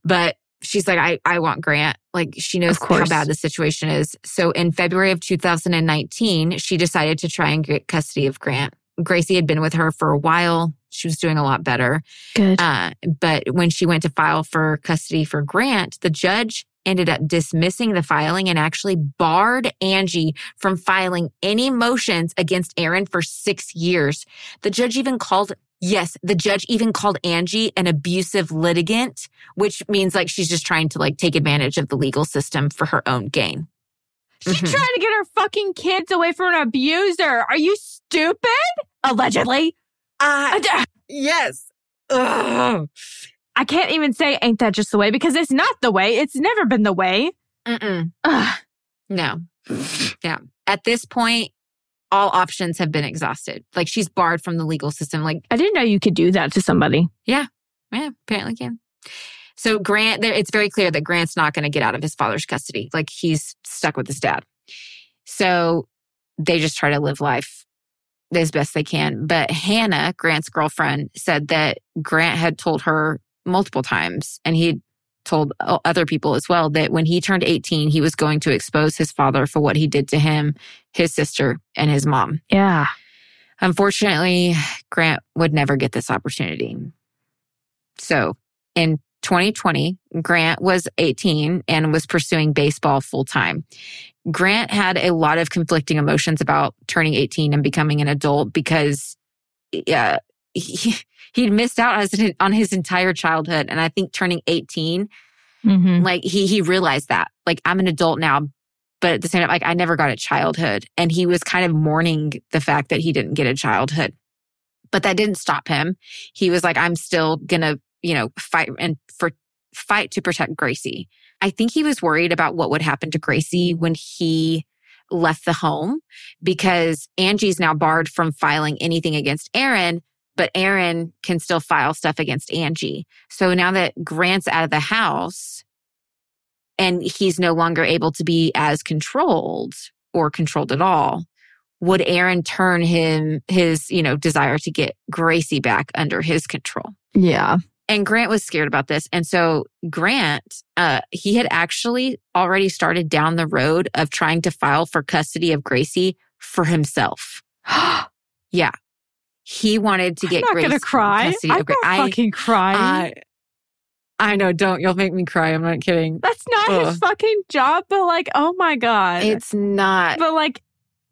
but she's like, I, I want Grant. Like she knows how bad the situation is. So in February of 2019, she decided to try and get custody of Grant. Gracie had been with her for a while. She was doing a lot better. Good. Uh, but when she went to file for custody for Grant, the judge ended up dismissing the filing and actually barred Angie from filing any motions against Aaron for six years. The judge even called, yes, the judge even called Angie an abusive litigant, which means like she's just trying to like take advantage of the legal system for her own gain. She's Mhm. trying to get her fucking kids away from an abuser. Are you stupid? Allegedly. Uh, yes. Ugh. I can't even say ain't that just the way because it's not the way. It's never been the way. Mm-mm. Ugh. No. Yeah. At this point, all options have been exhausted. Like she's barred from the legal system. Like, I didn't know you could do that to somebody. yeah, Yeah, apparently can. So Grant, there, it's very clear that Grant's not going to get out of his father's custody. Like he's stuck with his dad. So they just try to live life as best they can. But Hannah, Grant's girlfriend, said that Grant had told her multiple times, and he told other people as well, that when he turned 18, he was going to expose his father for what he did to him, his sister, and his mom. Yeah. Unfortunately, Grant would never get this opportunity. So in 2020, Grant was 18 and was pursuing baseball full time. Grant had a lot of conflicting emotions about turning 18 and becoming an adult because uh, he, he'd missed out on his, on his entire childhood. And I think turning 18 Mm-hmm. like he he realized that like I'm an adult now, but at the same time, like I never got a childhood, and he was kind of mourning the fact that he didn't get a childhood. But that didn't stop him. He was like, I'm still gonna, you know, fight and for fight to protect Gracie. I think he was worried about what would happen to Gracie when he left the home because Angie's now barred from filing anything against Aaron, but Aaron can still file stuff against Angie. So now that Grant's out of the house and he's no longer able to be as controlled or controlled at all, would Aaron turn him his, you know, desire to get Gracie back under his control? Yeah. And Grant was scared about this. And so Grant, uh, he had actually already started down the road of trying to file for custody of Gracie for himself. yeah. He wanted to get I'm not Gracie gonna cry. custody I'm of Gra- not I- fucking crying. I, I know, don't. You'll make me cry. I'm not kidding. That's not Ugh. his fucking job, but like, oh my God. It's not. but like,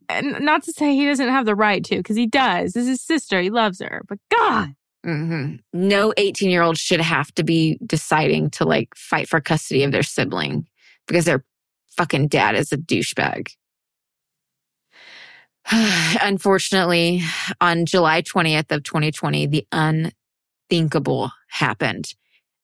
and not to say he doesn't have the right to, because he does. This is his sister. He loves her. But God, hmm No 18 year old should have to be deciding to like fight for custody of their sibling because their fucking dad is a douchebag. Unfortunately, on July 20th of 2020, the unthinkable happened.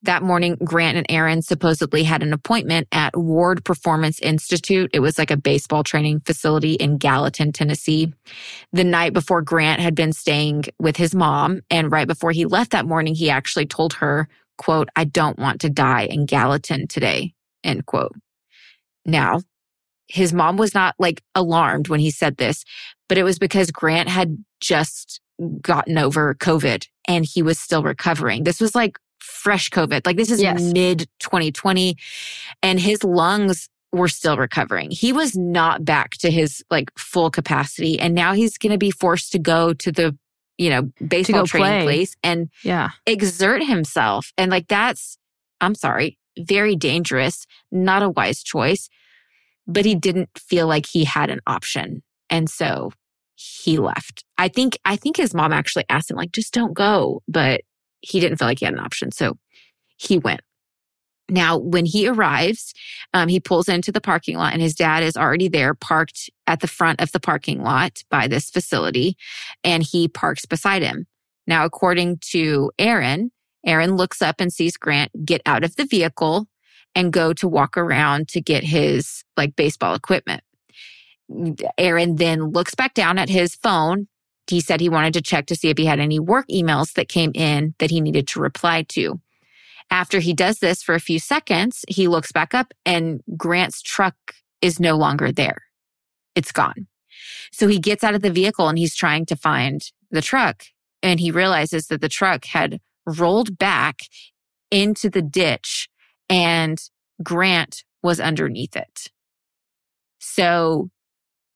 That morning, Grant and Aaron supposedly had an appointment at Ward Performance Institute. It was like a baseball training facility in Gallatin, Tennessee. The night before Grant had been staying with his mom. And right before he left that morning, he actually told her, quote, I don't want to die in Gallatin today, end quote. Now, his mom was not like alarmed when he said this, but it was because Grant had just gotten over COVID and he was still recovering. This was like fresh COVID. Like this is Yes. mid 2020 and his lungs were still recovering. He was not back to his like full capacity. And now he's going to be forced to go to the, you know, baseball training play. place and yeah. exert himself. And like that's, I'm sorry, very dangerous, not a wise choice. But he didn't feel like he had an option. And so he left. I think, I think his mom actually asked him, like, just don't go. But he didn't feel like he had an option. So he went. Now, when he arrives, um, he pulls into the parking lot and his dad is already there, parked at the front of the parking lot by this facility, and he parks beside him. Now, according to Aaron, Aaron looks up and sees Grant get out of the vehicle and go to walk around to get his like baseball equipment. Aaron then looks back down at his phone. He said he wanted to check to see if he had any work emails that came in that he needed to reply to. After he does this for a few seconds, he looks back up and Grant's truck is no longer there. It's gone. So he gets out of the vehicle and he's trying to find the truck and he realizes that the truck had rolled back into the ditch and Grant was underneath it. So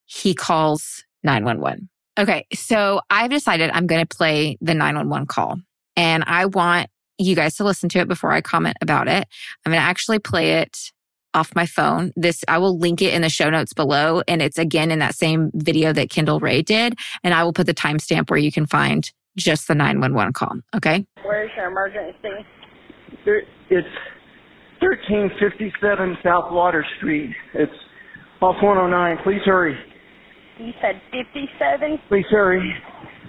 he calls 911. Okay, so I've decided I'm going to play the 911 call and I want you guys to listen to it before I comment about it. I'm going to actually play it off my phone. This, I will link it in the show notes below. And it's again in that same video that Kendall Rae did. And I will put the timestamp where you can find just the 911 call. Okay. Where's your emergency? There, it's 1357 South Water Street. It's off 109. Please hurry. You said 57? Please hurry.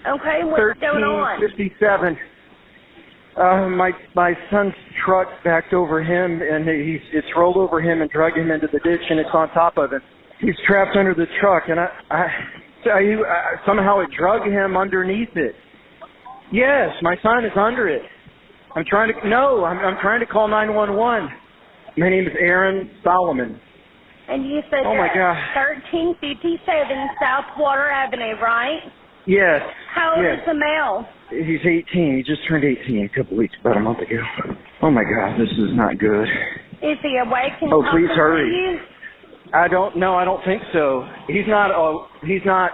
Okay, what's going on? 1357. Uh, my my son's truck backed over him, and he's it's rolled over him and dragged him into the ditch, and it's on top of him. He's trapped under the truck, and I I you uh, somehow it drug him underneath it. Yes, my son is under it. I'm trying to no, I'm I'm trying to call 911. My name is Aaron Solomon. And you said Oh, my God. 1357 South Water Avenue, right? Yes. How old yes. is the male? He's 18. He just turned 18 a couple weeks, about a month ago. Oh my God, this is not good. Is he awake and Oh, please hurry. you? I don't. No, I don't think so. He's not. Uh, he's not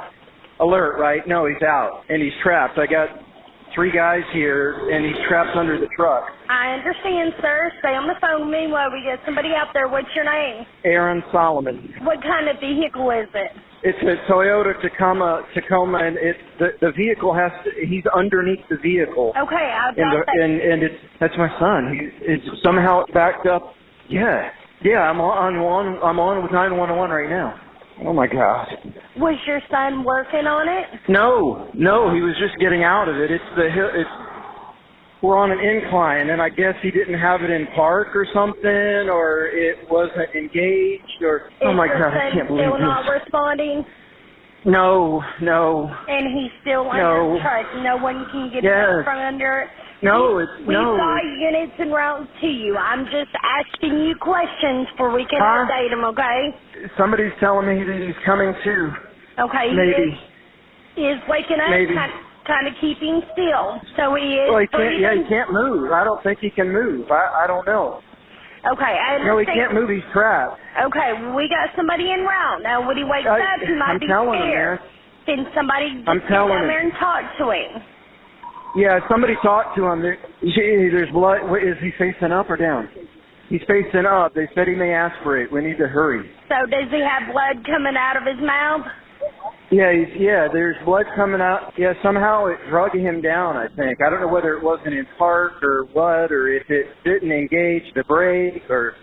alert, right? No, he's out and he's trapped. I got three guys here, and he's trapped under the truck. I understand, sir. Stay on the phone with me while we get somebody out there. What's your name? Aaron Solomon. What kind of vehicle is it? It's a Toyota Tacoma. Tacoma, and it the the vehicle has. To, he's underneath the vehicle. Okay, I've and the, that. and and it's that's my son. He, it's somehow backed up. Yeah, yeah. I'm on. I'm on. I'm on with 911 right now. Oh my God. Was your son working on it? No, no. He was just getting out of it. It's the hill. It's we're on an incline, and I guess he didn't have it in park or something, or it wasn't engaged, or oh my god, I can't believe still not responding? No, no, And he's still No. under truck. No one can get Yes. from under it. no, We- it's We've no. got units en route to you. I'm just asking you questions for we can Huh? update them, okay? Somebody's telling me that he's coming too. Okay. Maybe. He is, is waking up, Maybe. kind, kind of keeping still. So he is Well, he can't. Yeah, he can't move. I don't think he can move. I, I don't know. Okay, I. No, he can't move. He's trapped. Okay, we got somebody en route. Now, when he wakes I- uh, up, he might I'm be telling him, scared. man. Can somebody just I'm telling down him. there and talk to him? Yeah, somebody talked to him. There, there's blood. What, is he facing up or down? He's facing up. They said he may aspirate. We need to hurry. So does he have blood coming out of his mouth? Yeah, he's, yeah. There's blood coming out. Yeah, somehow it drug him down. I think. I don't know whether it wasn't in park or what, or if it didn't engage the brake, or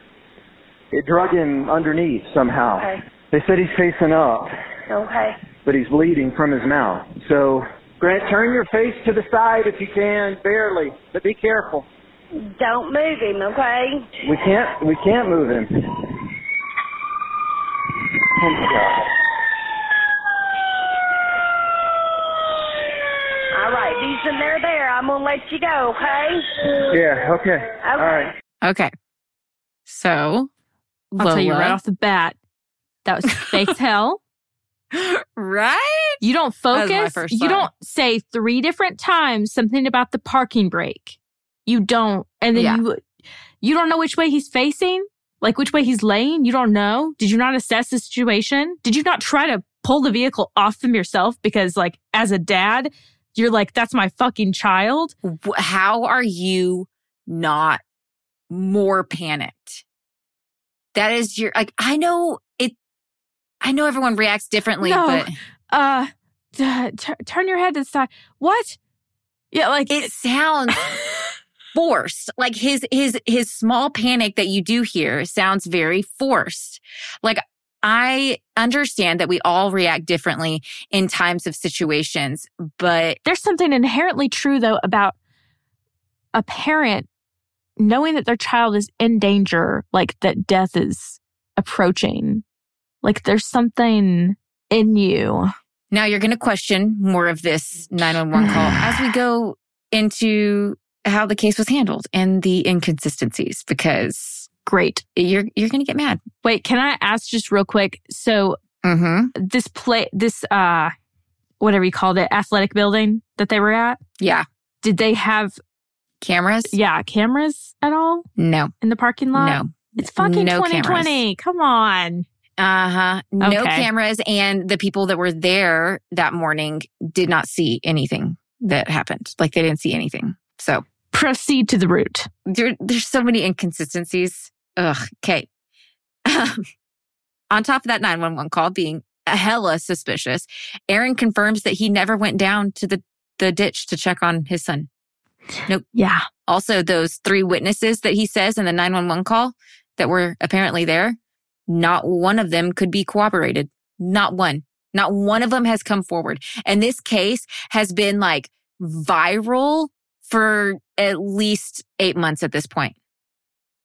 it drug him underneath somehow. Okay. They said he's facing up, Okay. but he's bleeding from his mouth. So, Grant, turn your face to the side if you can, barely, but be careful. Don't move him, okay? We can't. We can't move him. Oh my God. All right, Decent, they're there. I'm gonna let you go, okay? Yeah. Okay. All right. Okay. So, I'll tell you Lola- right off the bat, that was fake hell. right? You don't That was my focus. You don't say three different times something about the parking brake. You don't, and then Yeah. you you don't know which way he's facing, like which way he's laying. You don't know. Did you not assess the situation? Did you not try to pull the vehicle off them yourself? Because like as a dad, you're like, that's my fucking child. How are you not more panicked? That is your like. I know it. I know everyone reacts differently, No. but Uh, t- t- turn your head to the side. What? Yeah, like it sounds forced. Like his his his small panic that you do hear sounds very forced. Like I understand that we all react differently in times of situations, but there's something inherently true though about a parent knowing that their child is in danger, like that death is approaching. Like there's something in you. now you're going to question more of this 911 call as we go into how the case was handled and the inconsistencies because Great. you're you're going to get mad. Wait, can I ask just real quick? So Mhm. this play, this, uh, whatever you called it, athletic building that they were at, Yeah. did they have, Cameras? yeah, cameras at all No. in the parking lot? No. It's fucking No 2020. Come on. Uh huh. No Okay. cameras, and the people that were there that morning did not see anything that happened. Like they didn't see anything. So Proceed to the root. there, there's so many inconsistencies. Ugh. Okay. On top of that 911 call being hella suspicious, Aaron confirms that he never went down to the, the ditch to check on his son. Nope. Yeah. Also, those three witnesses that he says in the 911 call that were apparently there, not one of them could be corroborated. Not one. Not one of them has come forward. And this case has been like viral for at least eight months at this point.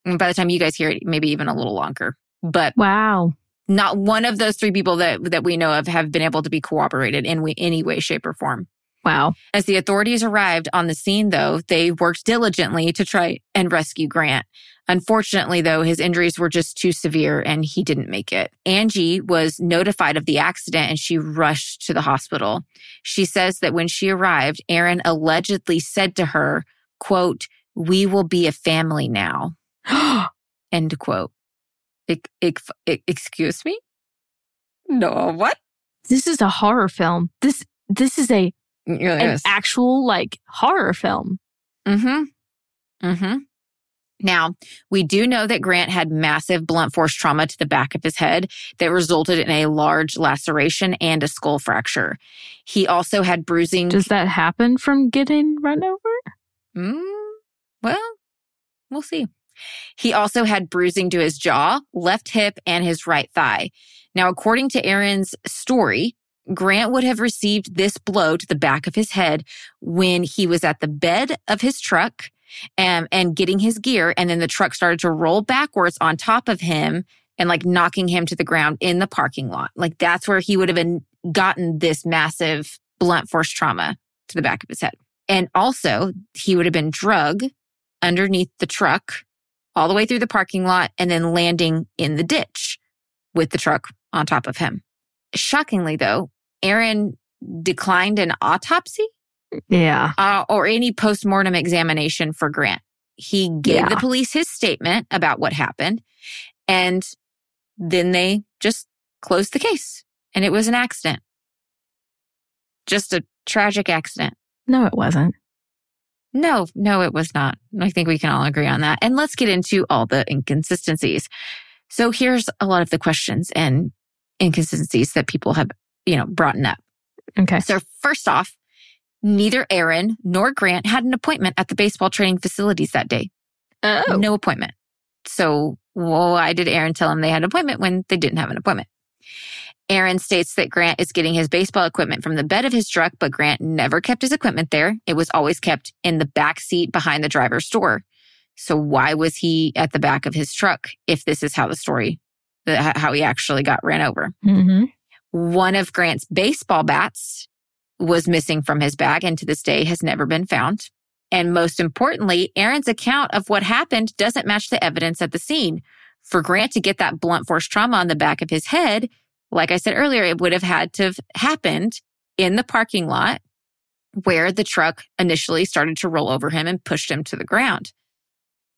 And by the time you guys hear it, maybe even a little longer. But Wow. not one of those three people that, that we know of have been able to be cooperated in we- any way, shape, or form. Wow. As the authorities arrived on the scene, though, they worked diligently to try and rescue Grant. Unfortunately, though, his injuries were just too severe and he didn't make it. Angie was notified of the accident and she rushed to the hospital. She says that when she arrived, Aaron allegedly said to her, quote, we will be a family now, end quote. Ex- ex- ex- excuse me? No, what? this is a horror film. This this is a an actual like horror film. Mm-hmm. Mm-hmm. Now, we do know that Grant had massive blunt force trauma to the back of his head that resulted in a large laceration and a skull fracture. He also had bruising. Does that happen from getting run over? Mm, well, we'll see. He also had bruising to his jaw, left hip, and his right thigh. Now, according to Aaron's story, Grant would have received this blow to the back of his head when he was at the bed of his truck and, and getting his gear. And then the truck started to roll backwards on top of him and like knocking him to the ground in the parking lot. Like that's where he would have been gotten this massive blunt force trauma to the back of his head. And also he would have been drug underneath the truck all the way through the parking lot and then landing in the ditch with the truck on top of him. Shockingly though, Aaron declined an autopsy Yeah. uh, or any postmortem examination for Grant. He gave Yeah. the police his statement about what happened and then they just closed the case and it was an accident. Just a tragic accident. No, it wasn't. No, no, it was not. I think we can all agree on that. And let's get into all the inconsistencies. So here's a lot of the questions and inconsistencies that people have, you know, brought up. Okay. So first off, neither Aaron nor Grant had an appointment at the baseball training facilities that day. Oh. No appointment. So why did Aaron tell him they had an appointment when they didn't have an appointment? Aaron states that Grant is getting his baseball equipment from the bed of his truck, but Grant never kept his equipment there. It was always kept in the back seat behind the driver's door. So why was he at the back of his truck if this is how the story, the, how he actually got ran over? Mm-hmm. One of Grant's baseball bats was missing from his bag and to this day has never been found. And most importantly, Aaron's account of what happened doesn't match the evidence at the scene. For Grant to get that blunt force trauma on the back of his head, like I said earlier, it would have had to have happened in the parking lot where the truck initially started to roll over him and pushed him to the ground.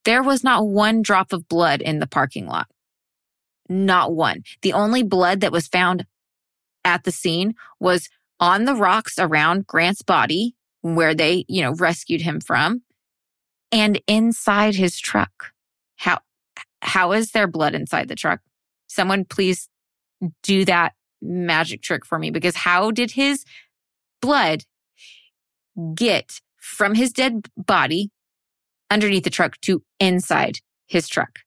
There was not one drop of blood in the parking lot. Not one. The only blood that was found at the scene was on the rocks around Grant's body where they, you know, rescued him from and inside his truck. How, how is there blood inside the truck? Someone please do that magic trick for me because how did his blood get from his dead body underneath the truck to inside his truck?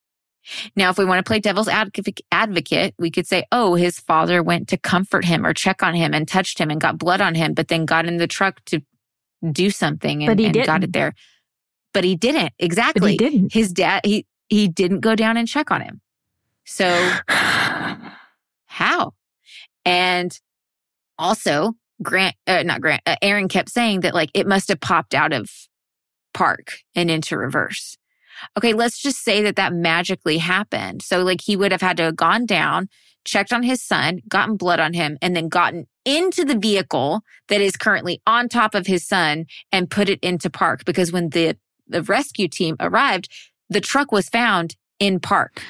Now, if we want to play devil's advocate, advocate, we could say, oh, his father went to comfort him or check on him and touched him and got blood on him, but then got in the truck to do something and, But he and got it there. But he didn't. Exactly. But he didn't. His dad, he, he didn't go down and check on him. So how? And also Grant, uh, not Grant, uh, Aaron kept saying that like it must have popped out of park and into reverse. Okay, let's just say that that magically happened. So like he would have had to have gone down, checked on his son, gotten blood on him, and then gotten into the vehicle that is currently on top of his son and put it into park because when the the rescue team arrived, the truck was found in park.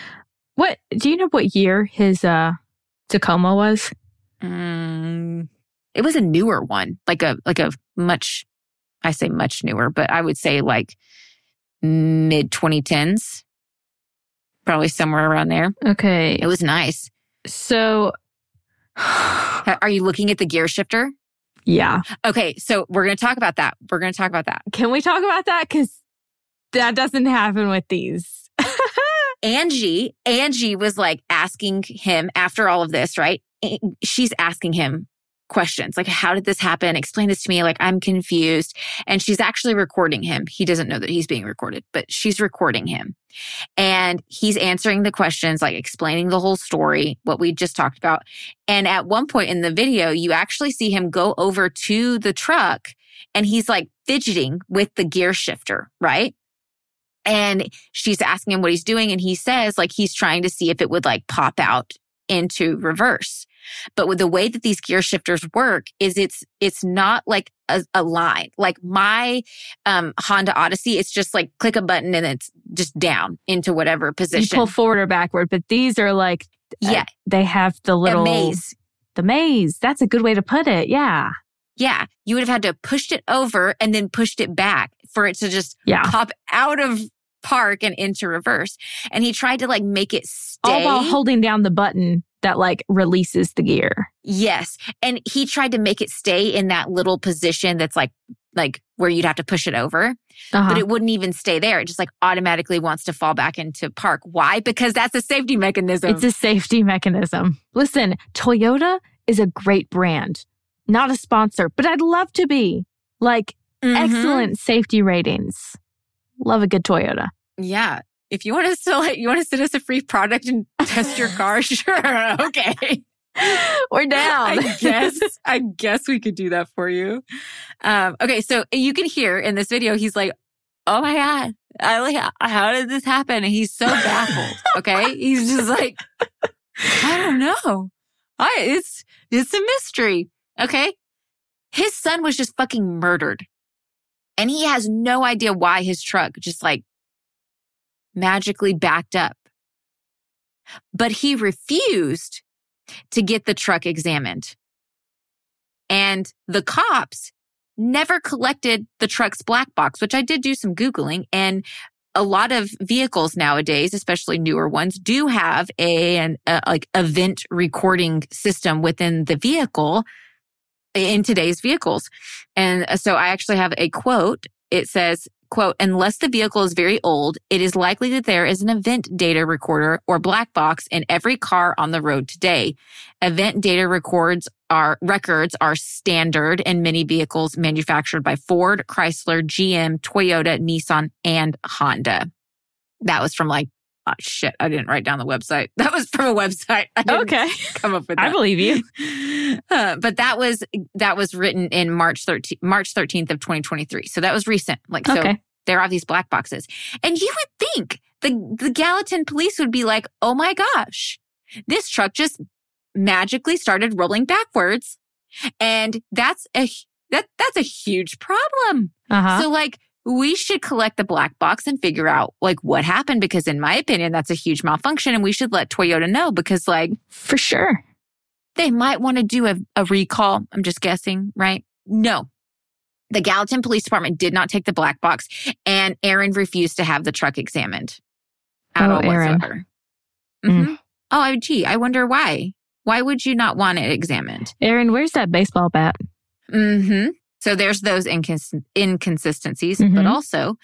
What do you know what year his uh Tacoma was? Mm, it was a newer one, like a like a much, I say much newer, but I would say like mid 2010s, probably somewhere around there. Okay. It was nice. So Are you looking at the gear shifter? yeah. Okay, so we're going to talk about that. We're going to talk about that. Can we talk about that? Because that doesn't happen with these. Angie, Angie was like asking him after all of this, right? She's asking him questions like, how did this happen? Explain this to me. Like, I'm confused. And she's actually recording him. He doesn't know that he's being recorded, but she's recording him. And he's answering the questions, like explaining the whole story, what we just talked about. And at one point in the video, you actually see him go over to the truck and he's like fidgeting with the gear shifter, right? And she's asking him what he's doing. And he says, like, he's trying to see if it would like pop out into reverse. But with the way that these gear shifters work is it's, it's not like a, a line. Like my, um, Honda Odyssey, it's just like click a button and it's just down into whatever position. You pull forward or backward, but these are like uh, yeah. they have the little maze. The maze. That's a good way to put it. Yeah. Yeah. You would have had to pushed it over and then pushed it back for it to just Yeah. pop out of park and into reverse. And he tried to like make it stay. All while holding down the button that like releases the gear. Yes. And he tried to make it stay in that little position that's like, like where you'd have to push it over, Uh-huh. but it wouldn't even stay there. It just like automatically wants to fall back into park. Why? Because that's a safety mechanism. It's a safety mechanism. Listen, Toyota is a great brand. Not a sponsor, but I'd love to be. Like Mhm. excellent safety ratings. Love a good Toyota. Yeah. If you want us to like, you want to send us a free product and test your car, sure. Okay. We're down. I guess, I guess we could do that for you. Um, okay. So you can hear in this video, he's like, Oh my God. I like, how did this happen? And he's so baffled. Okay. he's just like, I don't know. I, it's, it's a mystery. Okay. His son was just fucking murdered. And he has no idea why his truck just like magically backed up. But he refused to get the truck examined. And the cops never collected the truck's black box, which I did do some Googling. And a lot of vehicles nowadays, especially newer ones, do have a, an a, like event recording system within the vehicle in today's vehicles. And uh, so I actually have a quote. It says, quote, unless the vehicle is very old, it is likely that there is an event data recorder or black box in every car on the road today. Event data records are records are standard in many vehicles manufactured by Ford, Chrysler, GM, Toyota, Nissan, and Honda. That was from like, oh shit, I didn't write down the website. That was from a website. I didn't Okay. come up with that. I believe you. Uh, but that was that was written in March 13th, March 13th of 2023. So that was recent. Like so Okay. there are these black boxes. And you would think the the Gallatin police would be like, "Oh my gosh. This truck just magically started rolling backwards." And that's a that that's a huge problem. Uh-huh. So like we should collect the black box and figure out like what happened because in my opinion that's a huge malfunction and we should let Toyota know because like For sure. they might want to do a, a recall. I'm just guessing, right? No. The Gallatin Police Department did not take the black box and Aaron refused to have the truck examined at Oh, all Aaron. whatsoever. Mm. Mhm. Oh, gee, I wonder why. Why would you not want it examined? Aaron, where's that baseball bat? Mm hmm So there's those incons- inconsistencies, but Mhm. also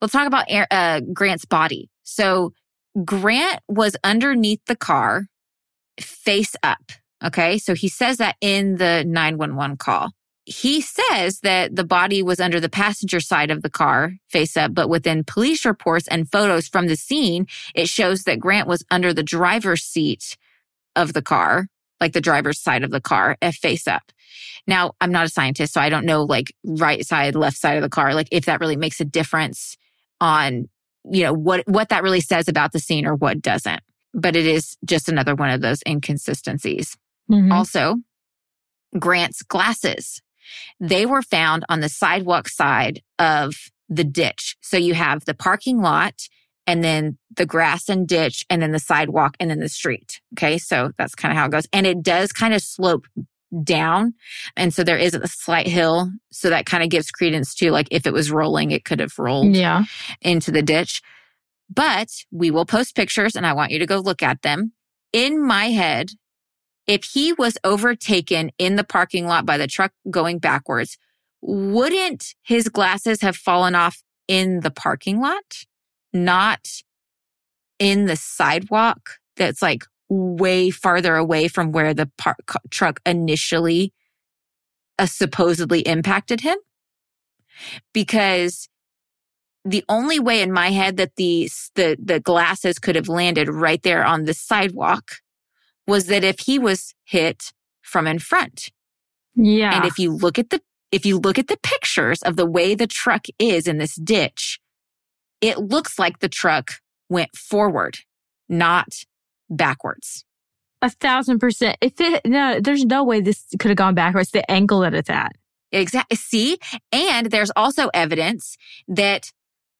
we'll talk about uh, Grant's body. So Grant was underneath the car, face up. Okay. So he says that in the 911 call. He says that the body was under the passenger side of the car, face up, but within police reports and photos from the scene, it shows that Grant was under the driver's seat of the car, like the driver's side of the car, face up. Now, I'm not a scientist, so I don't know like right side, left side of the car, like if that really makes a difference on, you know, what, what that really says about the scene or what doesn't. But it is just another one of those inconsistencies. Mhm. Also, Grant's glasses. They were found on the sidewalk side of the ditch. So you have the parking lot and then the grass and ditch and then the sidewalk and then the street. Okay. So that's kind of how it goes. And it does kind of slope down. And so there is a slight hill. So that kind of gives credence to like if it was rolling, it could have rolled Yeah. into the ditch. But we will post pictures and I want you to go look at them. In my head, if he was overtaken in the parking lot by the truck going backwards, wouldn't his glasses have fallen off in the parking lot, not in the sidewalk that's like way farther away from where the par- ca- truck initially uh, supposedly impacted him? Because the only way in my head that the, the, the glasses could have landed right there on the sidewalk was that if he was hit from in front. Yeah. And if you look at the, if you look at the pictures of the way the truck is in this ditch, it looks like the truck went forward, not backwards. a thousand percent. If it, no, there's no way this could have gone backwards. The angle that it's at. Exactly. See? And there's also evidence that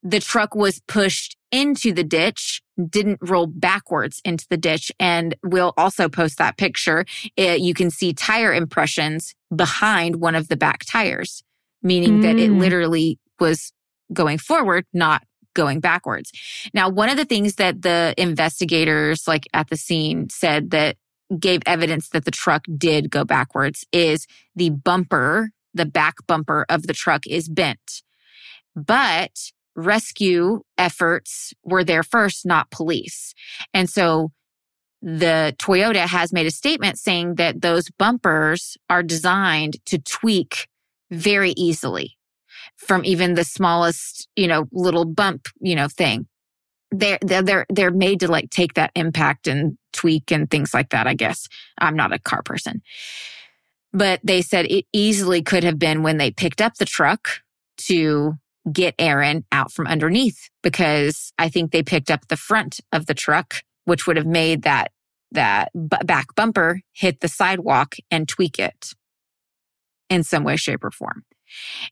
the truck was pushed into the ditch, didn't roll backwards into the ditch. And we'll also post that picture. Uh, you can see tire impressions behind one of the back tires, meaning that it Mm. literally was going forward, not going backwards. Now, one of the things that the investigators like at the scene said that gave evidence that the truck did go backwards is the bumper, the back bumper of the truck is bent. But rescue efforts were there first, not police. And so the Toyota has made a statement saying that those bumpers are designed to tweak very easily from even the smallest, you know, little bump, you know, thing. They're, they're, they're, they're made to like take that impact and tweak and things like that. I guess I'm not a car person, but they said it easily could have been when they picked up the truck to get Aaron out from underneath because I think they picked up the front of the truck, which would have made that, that back bumper hit the sidewalk and tweak it in some way, shape or form.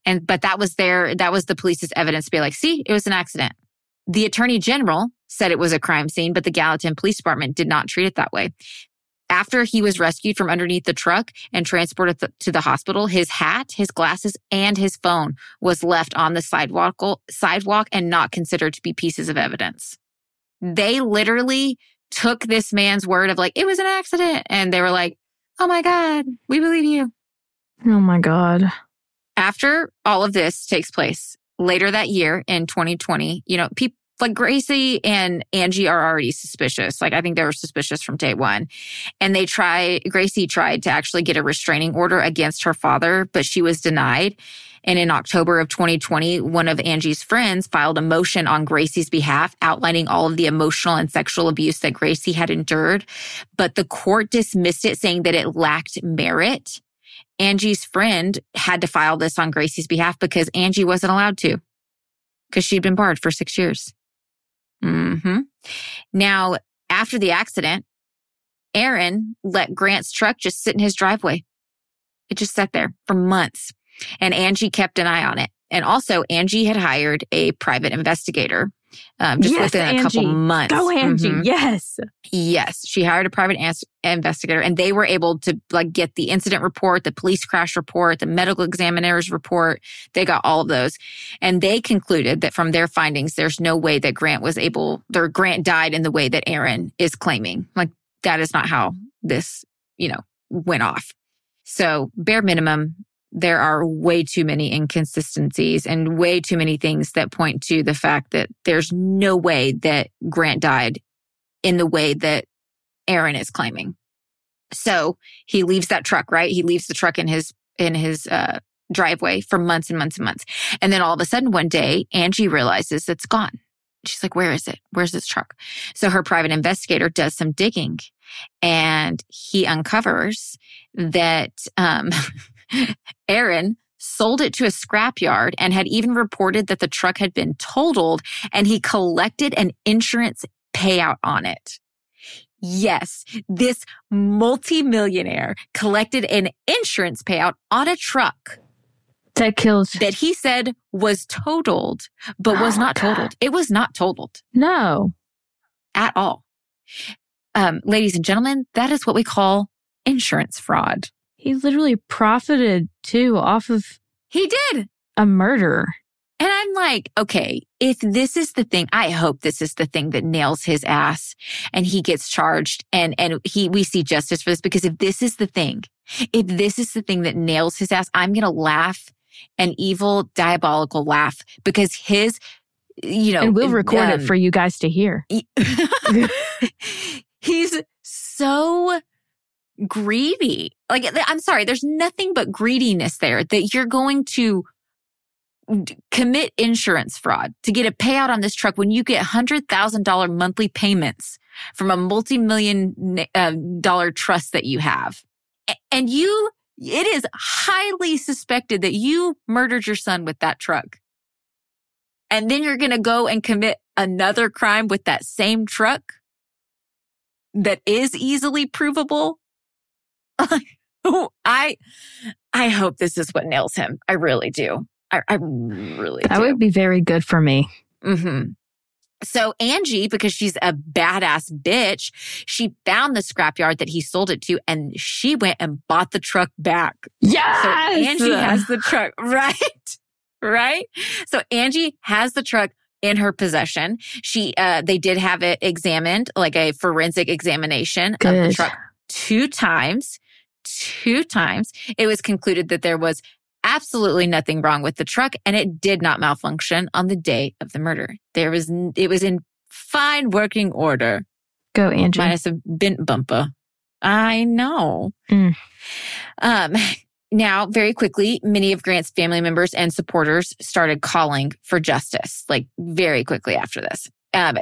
And, but that was their, that was the police's evidence to be like, see, it was an accident. The attorney general said it was a crime scene, but the Gallatin Police Department did not treat it that way. After he was rescued from underneath the truck and transported to the hospital, his hat, his glasses, and his phone was left on the sidewalk, sidewalk and not considered to be pieces of evidence. They literally took this man's word of like, it was an accident. And they were like, oh my God, we believe you. Oh my God. After all of this takes place later that year in 2020, you know, people, like Gracie and Angie are already suspicious. Like I think they were suspicious from day one. And they try, Gracie tried to actually get a restraining order against her father, but she was denied. And in October of 2020, one of Angie's friends filed a motion on Gracie's behalf outlining all of the emotional and sexual abuse that Gracie had endured. But the court dismissed it saying that it lacked merit. Angie's friend had to file this on Gracie's behalf because Angie wasn't allowed to because she'd been barred for six years. Mm-hmm. Now, after the accident, Aaron let Grant's truck just sit in his driveway. It just sat there for months and Angie kept an eye on it. And also Angie had hired a private investigator um, just yes, within a couple months. Go, Angie. Mhm. Yes. Yes, she hired a private ans- investigator and they were able to like get the incident report, the police crash report, the medical examiner's report. They got all of those. And they concluded that from their findings there's no way that Grant was able or Grant died in the way that Aaron is claiming. Like that is not how this, you know, went off. So, bare minimum, there are way too many inconsistencies and way too many things that point to the fact that there's no way that Grant died in the way that Aaron is claiming. So he leaves that truck, right? He leaves the truck in his, in his, uh, driveway for months and months and months. And then all of a sudden one day, Angie realizes it's gone. She's like, where is it? Where's this truck? So her private investigator does some digging and he uncovers that, um, Aaron sold it to a scrapyard and had even reported that the truck had been totaled and he collected an insurance payout on it. Yes, this multimillionaire collected an insurance payout on a truck That kills. that he said was totaled, but was Oh, not God. totaled. It was not totaled No. at all. Um, ladies and gentlemen, that is what we call insurance fraud. He literally profited too off of He did. a murder. And I'm like, okay, if this is the thing, I hope this is the thing that nails his ass and he gets charged and, and he, we see justice for this because if this is the thing, if this is the thing that nails his ass, I'm going to laugh an evil, diabolical laugh because his, you know, and we'll record um, it for you guys to hear. he's so greedy. Like, I'm sorry, there's nothing but greediness there that you're going to commit insurance fraud to get a payout on this truck when you get $100,000 monthly payments from a multi-million uh, dollar trust that you have. And you, it is highly suspected that you murdered your son with that truck. And then you're going to go and commit another crime with that same truck that is easily provable. I, I hope this is what nails him. I really do. I, I really That do. would be very good for me. hmm So Angie, because she's a badass bitch, she found the scrapyard that he sold it to and she went and bought the truck back. Yes. So Angie has the truck, right? Right? So Angie has the truck in her possession. She, uh, they did have it examined, like a forensic examination of the truck two times. Two times. It was concluded that there was absolutely nothing wrong with the truck and it did not malfunction on the day of the murder. There was, it was in fine working order. Go, Angie. minus a bent bumper. I know. Mm. Um, now, very quickly, many of Grant's family members and supporters started calling for justice, like very quickly after this. Um,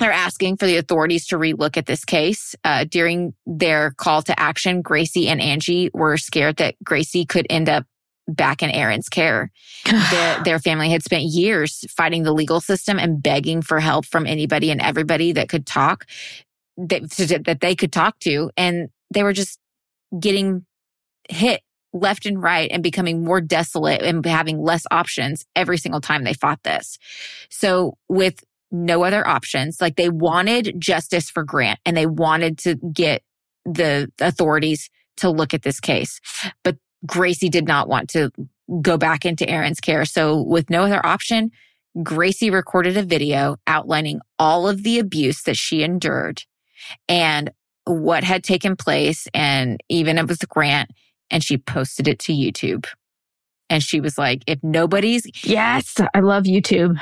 they're asking for the authorities to relook at this case. Uh, during their call to action, Gracie and Angie were scared that Gracie could end up back in Aaron's care. their, their family had spent years fighting the legal system and begging for help from anybody and everybody that could talk, that, that they could talk to. And they were just getting hit left and right and becoming more desolate and having less options every single time they fought this. So with no other options, like they wanted justice for Grant and they wanted to get the authorities to look at this case. But Gracie did not want to go back into Aaron's care. So with no other option, Gracie recorded a video outlining all of the abuse that she endured and what had taken place and even it was Grant and she posted it to YouTube. And she was like, if nobody's yes, I love YouTube.